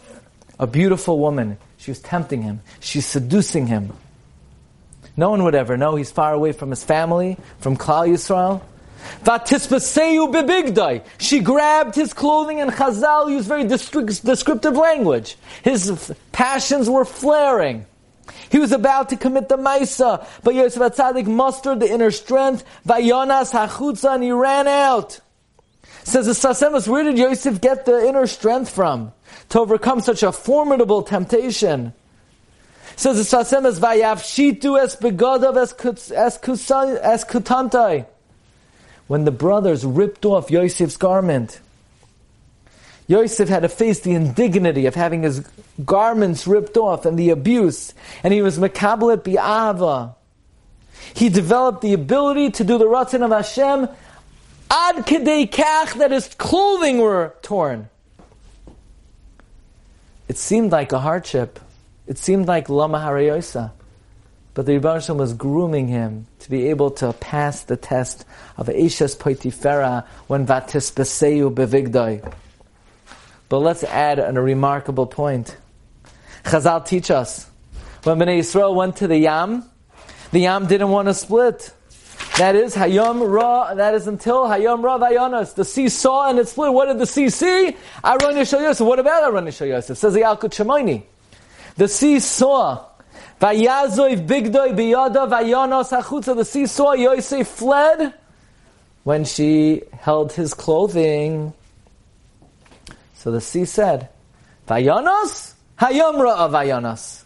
a beautiful woman. She was tempting him. She's seducing him. No one would ever know. He's far away from his family, from Klal Yisrael. She grabbed his clothing and Chazal used very descriptive language. His passions were flaring. He was about to commit the Maisa, but Yosef Atzadik mustered the inner strength. Vayonas hachutza, and he ran out. Says the Sfas Emes, where did Yosef get the inner strength from to overcome such a formidable temptation? Says the Sfas Emes, Vayavshitu es begadav es kutantai. When the brothers ripped off Yosef's garment, Yosef had to face the indignity of having his garments ripped off and the abuse, and he was makabelet bi'ava. He developed the ability to do the ratzon of Hashem ad kedei kach that his clothing were torn. It seemed like a hardship. It seemed like lama harayosa. But the Rebbe was grooming him to be able to pass the test of Eishes Poitifera when Vatisbeseu bevigdoi. But let's add a remarkable point. Chazal teach us when Bnei Yisrael went to the Yam, the Yam didn't want to split. That is Hayom Ra. That is until Hayom Ra Vayonos. The sea saw and it split. What did the sea see? Aron Yosef. What about Aron Yosef? Says the Yalkut Shimoni. The sea saw. Vayazoiv bigdoi biyada vayonos hachutza. The sea saw Yosef fled when she held his clothing. So the sea said, Vayonos? Hayomra of Vayonos.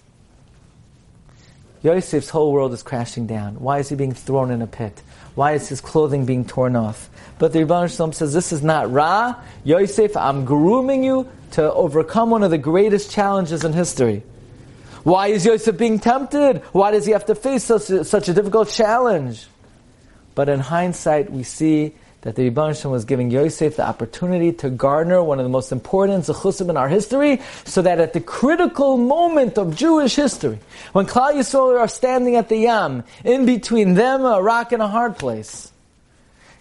Yosef's whole world is crashing down. Why is he being thrown in a pit? Why is his clothing being torn off? But the Rebbe Shalom says, this is not Ra. Yosef, I'm grooming you to overcome one of the greatest challenges in history. Why is Yosef being tempted? Why does he have to face such a, such a difficult challenge? But in hindsight, we see that the Rebbe was giving Yosef the opportunity to garner one of the most important zechusim in our history, so that at the critical moment of Jewish history, when Klal Yisrael are standing at the Yam, in between them a rock and a hard place,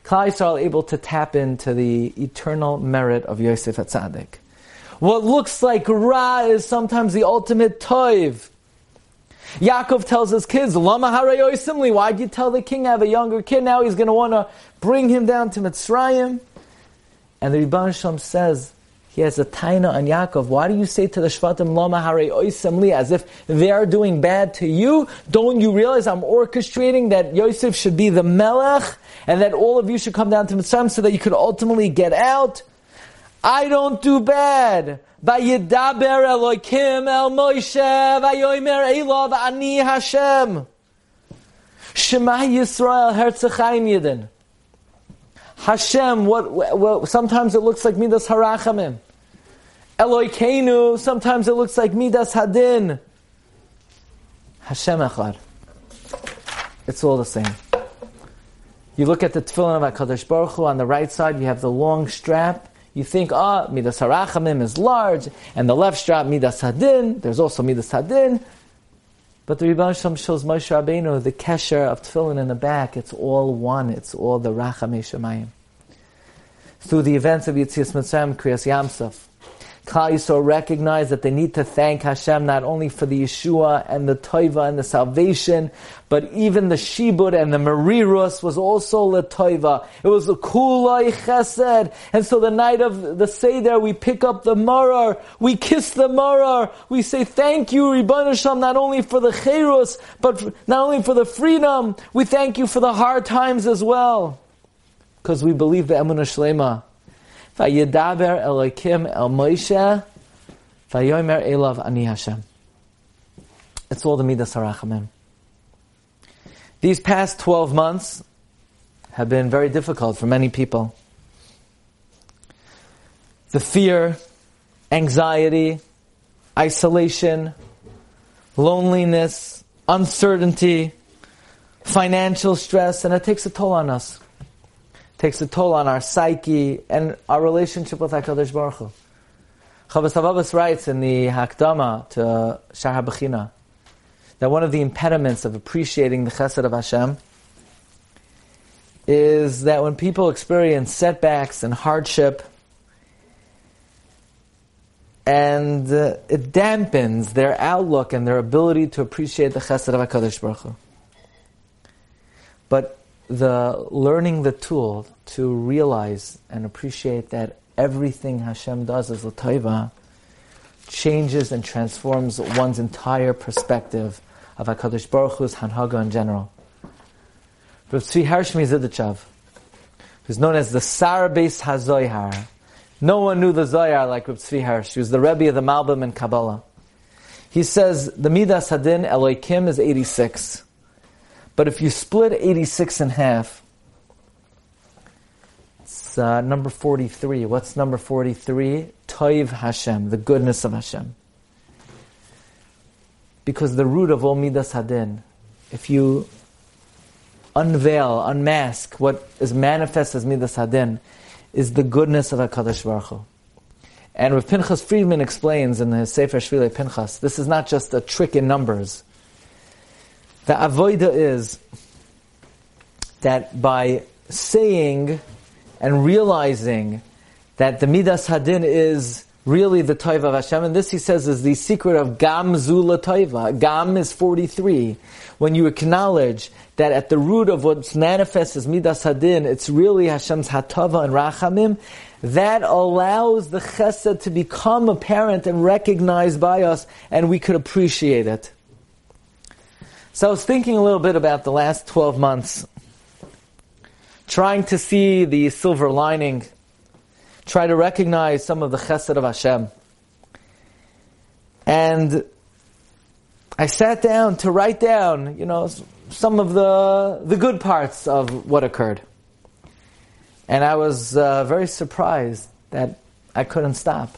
Klal Yisrael able to tap into the eternal merit of Yosef Atzadik. What looks like Ra is sometimes the ultimate toiv. Yaakov tells his kids, Lama Harayoisimli, why'd you tell the king I have a younger kid? Now he's going to want to bring him down to Mitzrayim. And the Rebbe Shalom says, he has a taina on Yaakov. Why do you say to the Shvatim, Lama Harayoisimli, as if they are doing bad to you? Don't you realize I'm orchestrating that Yosef should be the Melech, and that all of you should come down to Mitzrayim so that you could ultimately get out? I don't do bad. Vayidaber Elokim El Moshe Vayomer Elov Ani Hashem Shema Yisrael Herzachayim Yidin Hashem, what, what, sometimes it looks like Midas Harachamim. Eloikeinu, sometimes it looks like Midas Hadin. Hashem Echad. It's all the same. You look at the tefillin of HaKadosh Baruch Hu, on the right side you have the long strap, you think, ah, Midas Harachamim is large, and the left strap, Midas Hadin, there's also Midas Hadin. But the Rebbe Shem shows Moshe Rabbeinu the kesher of tefillin in the back. It's all one. It's all the Rachamei Shemayim. Through the events of Yitzias Mitzrayim, Kriyas Yamsuf, Klal Yisrael recognize that they need to thank Hashem not only for the Yeshua and the Toiva and the salvation, but even the Shibud and the Merirus was also the Toiva. It was a Kulai Chesed. And so the night of the Seder, we pick up the Marar, we kiss the Marar, we say thank you, Ribbon Hashem, not only for the Cherus, but not only for the freedom, we thank you for the hard times as well. Because we believe the Emunah Shlema. Vayedaber Elokim El Moshe, Vayomer Elav Ani Hashem. It's all the Midas HaRachamim. These past 12 months have been very difficult for many people. The fear, anxiety, isolation, loneliness, uncertainty, financial stress, and it takes a toll on us takes a toll on our psyche and our relationship with HaKadosh Baruch Hu. Chavos writes in the Hakdama to Shar HaBechina that one of the impediments of appreciating the chesed of Hashem is that when people experience setbacks and hardship, and uh, it dampens their outlook and their ability to appreciate the chesed of HaKadosh Baruch Hu. But the learning the tool to realize and appreciate that everything Hashem does is l'taiva changes and transforms one's entire perspective of Hakadosh Baruch Hu's Hanhaga in general. Rav Tzvi Hershmi Zidichav, who's known as the Sarabes HaZoyhar. No one knew the Zoyar like Rav Tzvi Hersh. He was the Rebbe of the Malbim and Kabbalah. He says the Midas Hadin Elohim is 86. But if you split 86 in half, uh, number 43. What's number 43? Toiv Hashem, the goodness of Hashem. Because the root of all Midas Hadin, if you unveil, unmask what is manifest as Midas Hadin, is the goodness of HaKadosh Baruch Hu. And Rav Pinchas Friedman explains in his Sefer Shvilei Pinchas, this is not just a trick in numbers. The avoida is that by saying and realizing that the midas hadin is really the toiva of Hashem, and this he says is the secret of gam zula. Gam is 43. When you acknowledge that at the root of what's manifest as midas hadin, it's really Hashem's hatava and rachamim, that allows the chesed to become apparent and recognized by us, and we could appreciate it. So I was thinking a little bit about the last 12 months, trying to see the silver lining, try to recognize some of the chesed of Hashem. And I sat down to write down, you know, some of the, the good parts of what occurred. And I was uh, very surprised that I couldn't stop.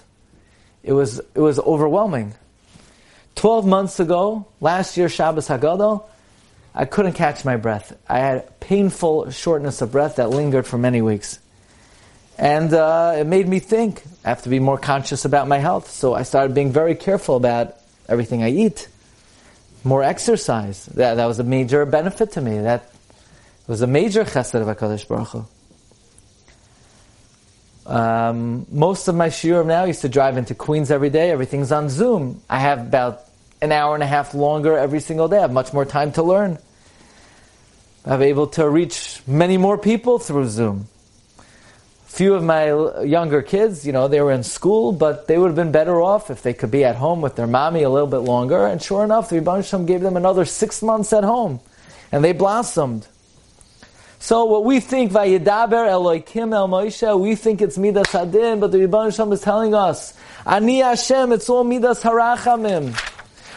It was, it was overwhelming. 12 months ago, last year, Shabbos Hagadol, I couldn't catch my breath. I had painful shortness of breath that lingered for many weeks. And uh, it made me think, I have to be more conscious about my health. So I started being very careful about everything I eat. More exercise. That, that was a major benefit to me. That was a major chesed of HaKadosh Baruch Hu. Um, most of my shiurim now I used to drive into Queens every day. Everything's on Zoom. I have about an hour and a half longer every single day. I have much more time to learn. I'm able to reach many more people through Zoom. Few of my younger kids, you know, they were in school, but they would have been better off if they could be at home with their mommy a little bit longer. And sure enough, the Rebbe gave them another six months at home, and they blossomed. So what we think, Vayidaber Eloikim El Moshe, we think it's Midas Hadin, but the Rebbe is telling us, Ani Hashem, it's all Midas Harachamim.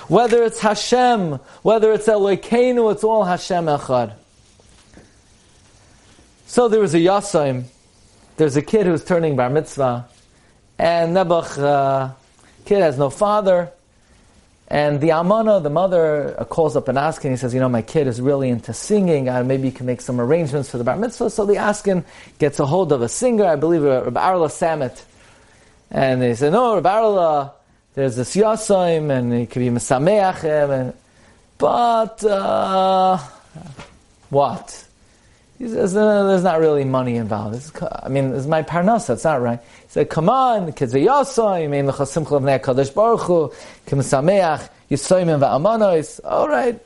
Whether it's Hashem, whether it's Elokeinu, it's all Hashem Echad. So there was a Yasaim. There's a kid who's turning bar mitzvah, and Nebuch, uh, kid has no father, and the Amana, the mother, uh, calls up and asks, and he says, you know, my kid is really into singing, uh, maybe you can make some arrangements for the bar mitzvah. So the Askin gets a hold of a singer, I believe Rabbi Arla Samet, and they say, no, Rabbi Arla, there's this yasaim, and he could be mesameachim, and but uh, what? Says, no, there's not really money involved. I mean, it's my parnasa, it's not right. He said, come on, the kids are yasa, yimein l'cha simcha v'nei HaKadosh Baruch Hu, kim sameach, yisoyim v'amanos. All right.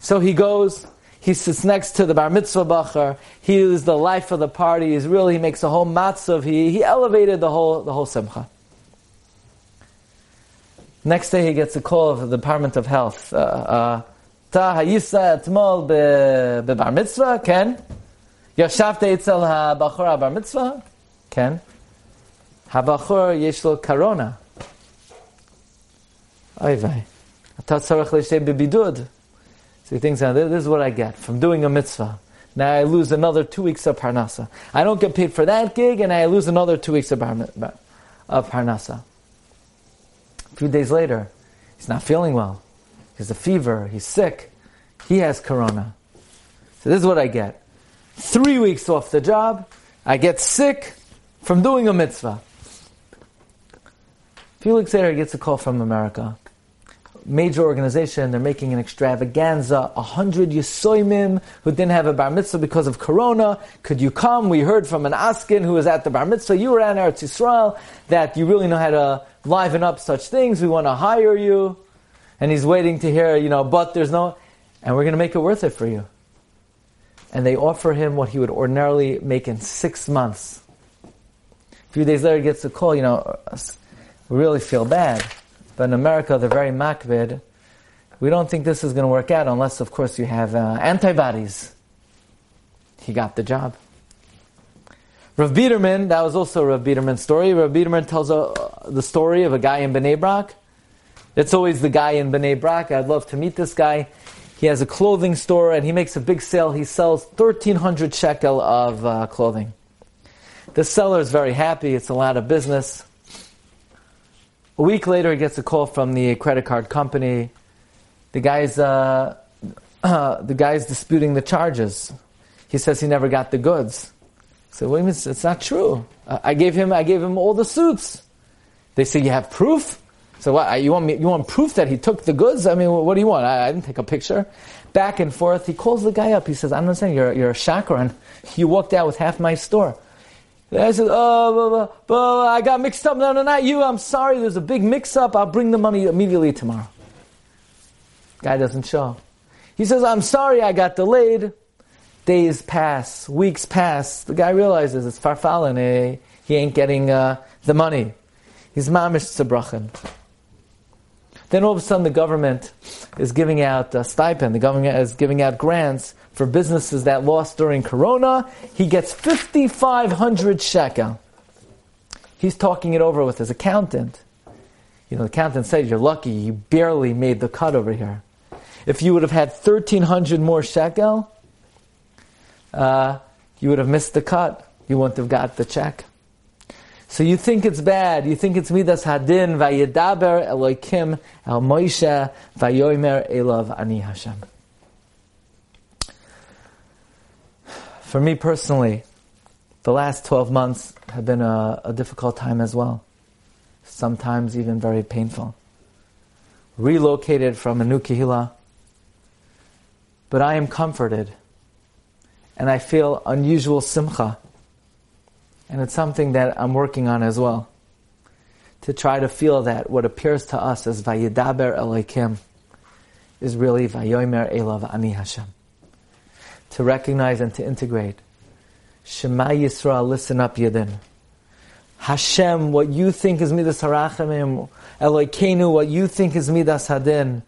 So he goes, he sits next to the bar mitzvah bacher, he is the life of the party, he's really, he makes a whole matzav, he, he elevated the whole, the whole simcha. Next day he gets a call of the Department of Health. Uh, uh, ta hayisa etmol bebar mitzvah? Ken. Yashavta itzel ha-bachor bar mitzvah? Ken. Habachor yesh lo karona. Oy vey. Ata tzarech l'shtei bebidud. So he thinks, now, this is what I get from doing a mitzvah. Now I lose another two weeks of parnasa. I don't get paid for that gig, and I lose another two weeks of, bar, of parnasa. A few days later, he's not feeling well. He has a fever. He's sick. He has corona. So this is what I get. Three weeks off the job. I get sick from doing a mitzvah. A few weeks later, he gets a call from America. Major organization, they're making an extravaganza. A hundred Yisoimim who didn't have a bar mitzvah because of corona. Could you come? We heard from an Askin who was at the bar mitzvah. You were at Eretz Yisrael that you really know how to liven up such things. We want to hire you and he's waiting to hear, you know, but there's no, and we're going to make it worth it for you. And they offer him what he would ordinarily make in six months. A few days later, he gets a call, you know, we really feel bad. But in America, they're very makvid. We don't think this is going to work out unless, of course, you have uh, antibodies. He got the job. Rav Biederman, that was also Rav Biederman's story. Rav Biederman tells uh, the story of a guy in Bnei Brak it's always the guy in Bnei Brak. I'd love to meet this guy. He has a clothing store and he makes a big sale. He sells 1,300 shekel of uh, clothing. The seller is very happy. It's a lot of business. A week later, he gets a call from the credit card company. The guy's, uh, uh, the guy's disputing the charges. He says he never got the goods. So wait a it's not true. I gave him, I gave him all the suits. They say, you have proof? So what, you want me, you want proof that he took the goods? I mean, what do you want? I, I, didn't take a picture. Back and forth. He calls the guy up. He says, I'm not saying you're, you're a shakran. You walked out with half my store. The guy says, oh, but, but, I got mixed up. No, no, not you. I'm sorry. There's a big mix up. I'll bring the money immediately tomorrow. Guy doesn't show. He says, I'm sorry I got delayed. Days pass, weeks pass. The guy realizes it's farfalin. Eh? He ain't getting uh, the money. He's mamish tzabrachin. Then all of a sudden the government is giving out a stipend, the government is giving out grants for businesses that lost during Corona. He gets 5,500 shekel. He's talking it over with his accountant. You know, the accountant says, You're lucky, you barely made the cut over here. If you would have had 1,300 more shekel, uh, you would have missed the cut. You wouldn't have got the check. So you think it's bad, you think it's Midas Hadin, Vayedaber Elokim El Moshe, Vayomer Elav Ani Hashem. For me personally, the last 12 months have been a, a difficult time as well. Sometimes even very painful. Relocated from a new kihila. But I am comforted. And I feel unusual simcha and it's something that I'm working on as well. To try to feel that what appears to us as Vayidaber Elohim is really Vayomer Elav Ani Hashem. To recognize and to integrate. Shema Yisrael, listen up Yedin. Hashem, what you think is Midas Harachamim, Elokeinu, what you think is Midas Hadin,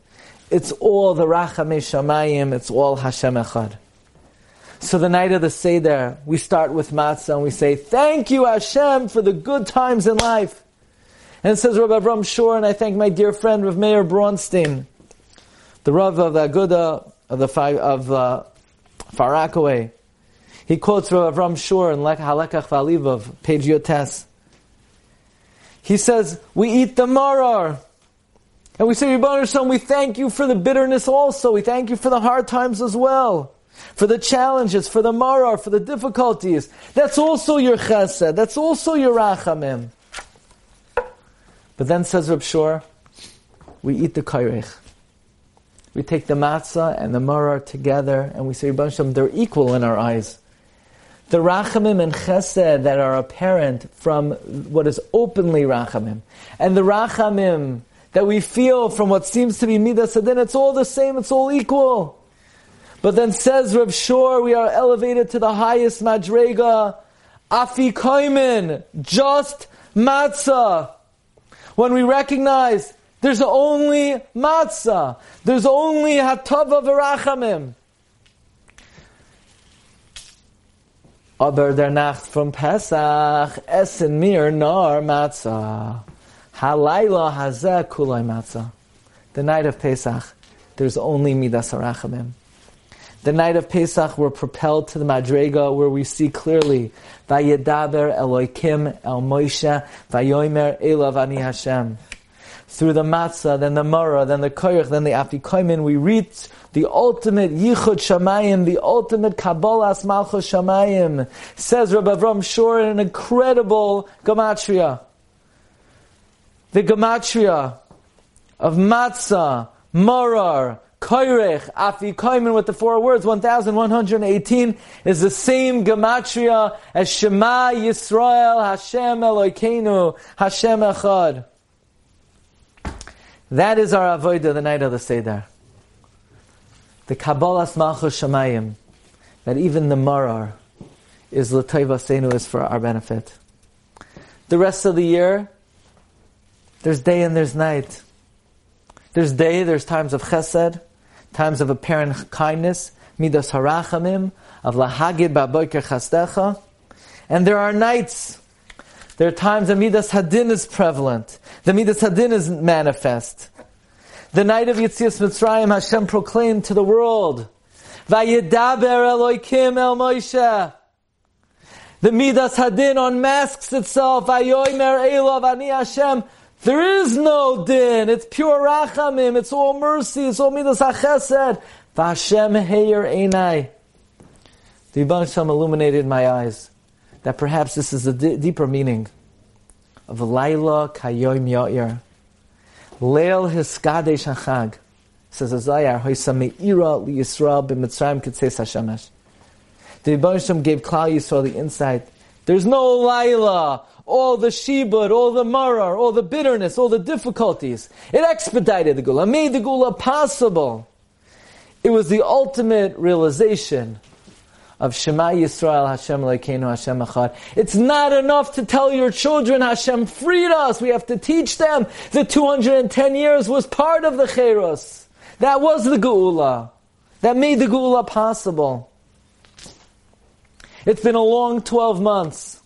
it's all the Rachamim Shamayim, it's all Hashem Echad. So the night of the Seder, we start with matzah and we say, Thank you, Hashem, for the good times in life. And it says Rabbi Avram Shor, and I thank my dear friend Rav Meir Bronstein, the Rav of the Aguda of the of uh, Far Rockaway. He quotes Rav Avram Shor in Halekach Valivov, page Yotes. He says, We eat the maror." And we say, Rebbe we thank you for the bitterness also. We thank you for the hard times as well for the challenges, for the marar, for the difficulties. That's also your chesed. That's also your rachamim. But then says Reb Shor, we eat the kairech. we take the matzah and the maror together, and we say, Rebbe they're equal in our eyes. The rachamim and chesed that are apparent from what is openly rachamim, and the rachamim that we feel from what seems to be midas adin, it's all the same, it's all equal. But then says Rav Shor, we are elevated to the highest madrega, afikoimin, just matzah. When we recognize there's only matzah, there's only hatava v'rachamim. Aber der Nacht from Pesach, Essen mir nar matzah. Halayla hazeh kulay matzah. The night of Pesach, there's only midas harachamim. The night of Pesach, we're propelled to the Madrega where we see clearly, Vayedaber Eloikim El Moshe, Vayomer Elav Ani Hashem. Through the matzah, then the maror, then the koyach, then the afikoimin, we reach the ultimate yichud shamayim, the ultimate kabbalas malchus shamayim. Says Rabbi Avram Shor in an incredible gematria. The gematria of matzah, maror, koyrech, afikoimin with the four words, 1118, is the same gematria as Shema Yisrael, Hashem Elokeinu, Hashem Echad. That is our avodah the night of the Seder. The Kabbalas Malchus Shemayim, that even the Marar is L'Tayva Seinu is for our benefit. The rest of the year, there's day and there's night. There's day, there's times of chesed, times of apparent kindness, midas harachamim, of lahagid ba'boiker chastecha, and there are nights there are times that Midas Hadin is prevalent. The Midas Hadin is manifest. The night of Yitzias Mitzrayim, Hashem proclaimed to the world, Vayedaber Eloikim El Moshe. The Midas Hadin unmasks itself, Vayoimer Elov Ani Hashem. There is no din. It's pure rachamim. It's all mercy. It's all midas hachesed. Vashem heir einai. The Yibban illuminated my eyes that perhaps this is a deeper meaning of Laila Kayoim Yair. Leil Hiskadesh Hachag. Says Azayar, Hoysameira li Yisrael b'Mitzrayim Kitzeis HaShemesh. The Rebbe gave Klal Yisrael the insight. There's no Laila, all the shibud, all the marar, all the bitterness, all the difficulties. It expedited the Gula, made the Gula possible. It was the ultimate realization of Shema Yisrael, Hashem Lekeinu, Hashem Echad. It's not enough to tell your children Hashem freed us. We have to teach them that 210 years was part of the Cheros. That was the Geula. That made the Geula possible. It's been a long 12 months.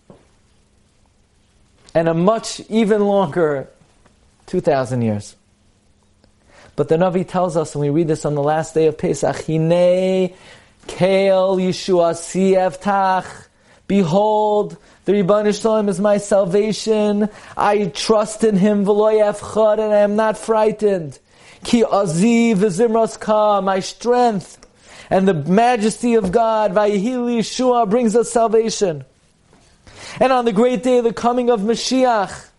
And a much even longer 2,000 years. But the Navi tells us, and we read this on the last day of Pesach, Hine Kael Yeshua Sieftach. Behold, the Ribono Shel Olam is my salvation. I trust in Him, v'loy and I am not frightened. Ki aziv v'zimras ka, my strength and the majesty of God, v'yihil Yeshua brings us salvation. And on the great day of the coming of Mashiach,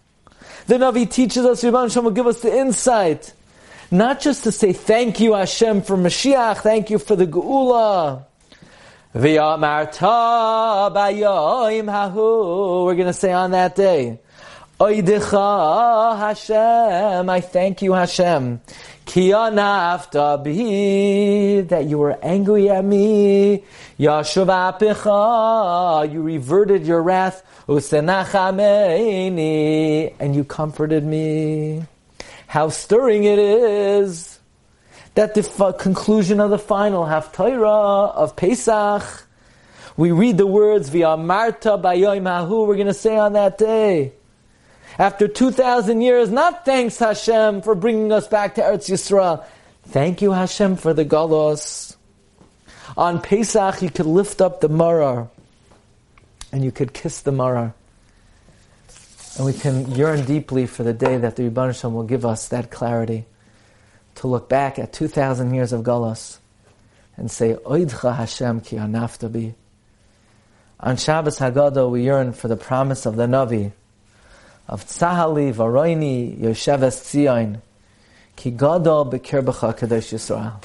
the Navi teaches us, Ribono Shel Olam will give us the insight not just to say thank you Hashem for Mashiach, thank you for the Geula. We're going to say on that day, Hashem, I thank you Hashem. That you were angry at me. Yashuv You reverted your wrath. And you comforted me how stirring it is that the f- conclusion of the final Haftarah of Pesach, we read the words via Marta Bayoim Hahu, we're going to say on that day. After 2,000 years, not thanks Hashem for bringing us back to Eretz Yisrael. Thank you Hashem for the Galos. On Pesach, you could lift up the Marar and you could kiss the Marar. And we can yearn deeply for the day that the Ribono Shel Olam will give us that clarity to look back at 2,000 years of Golos and say, Oidcha Hashem ki anaftabi. On Shabbos Hagadol, we yearn for the promise of the Navi, of Tzahali Varoini Yosheves Tzion, Ki gadol bekirbacha kadosh Yisrael.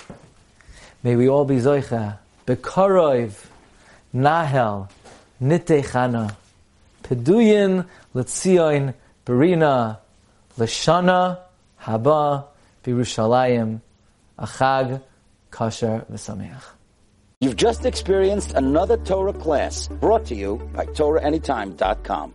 May we all be zoicha, bekorov, nahel, nitechana, peduyin, letzion, berina, leshana, haba, birushalayim, achag, kasher, v'sameach. You've just experienced another Torah class brought to you by TorahAnytime.com.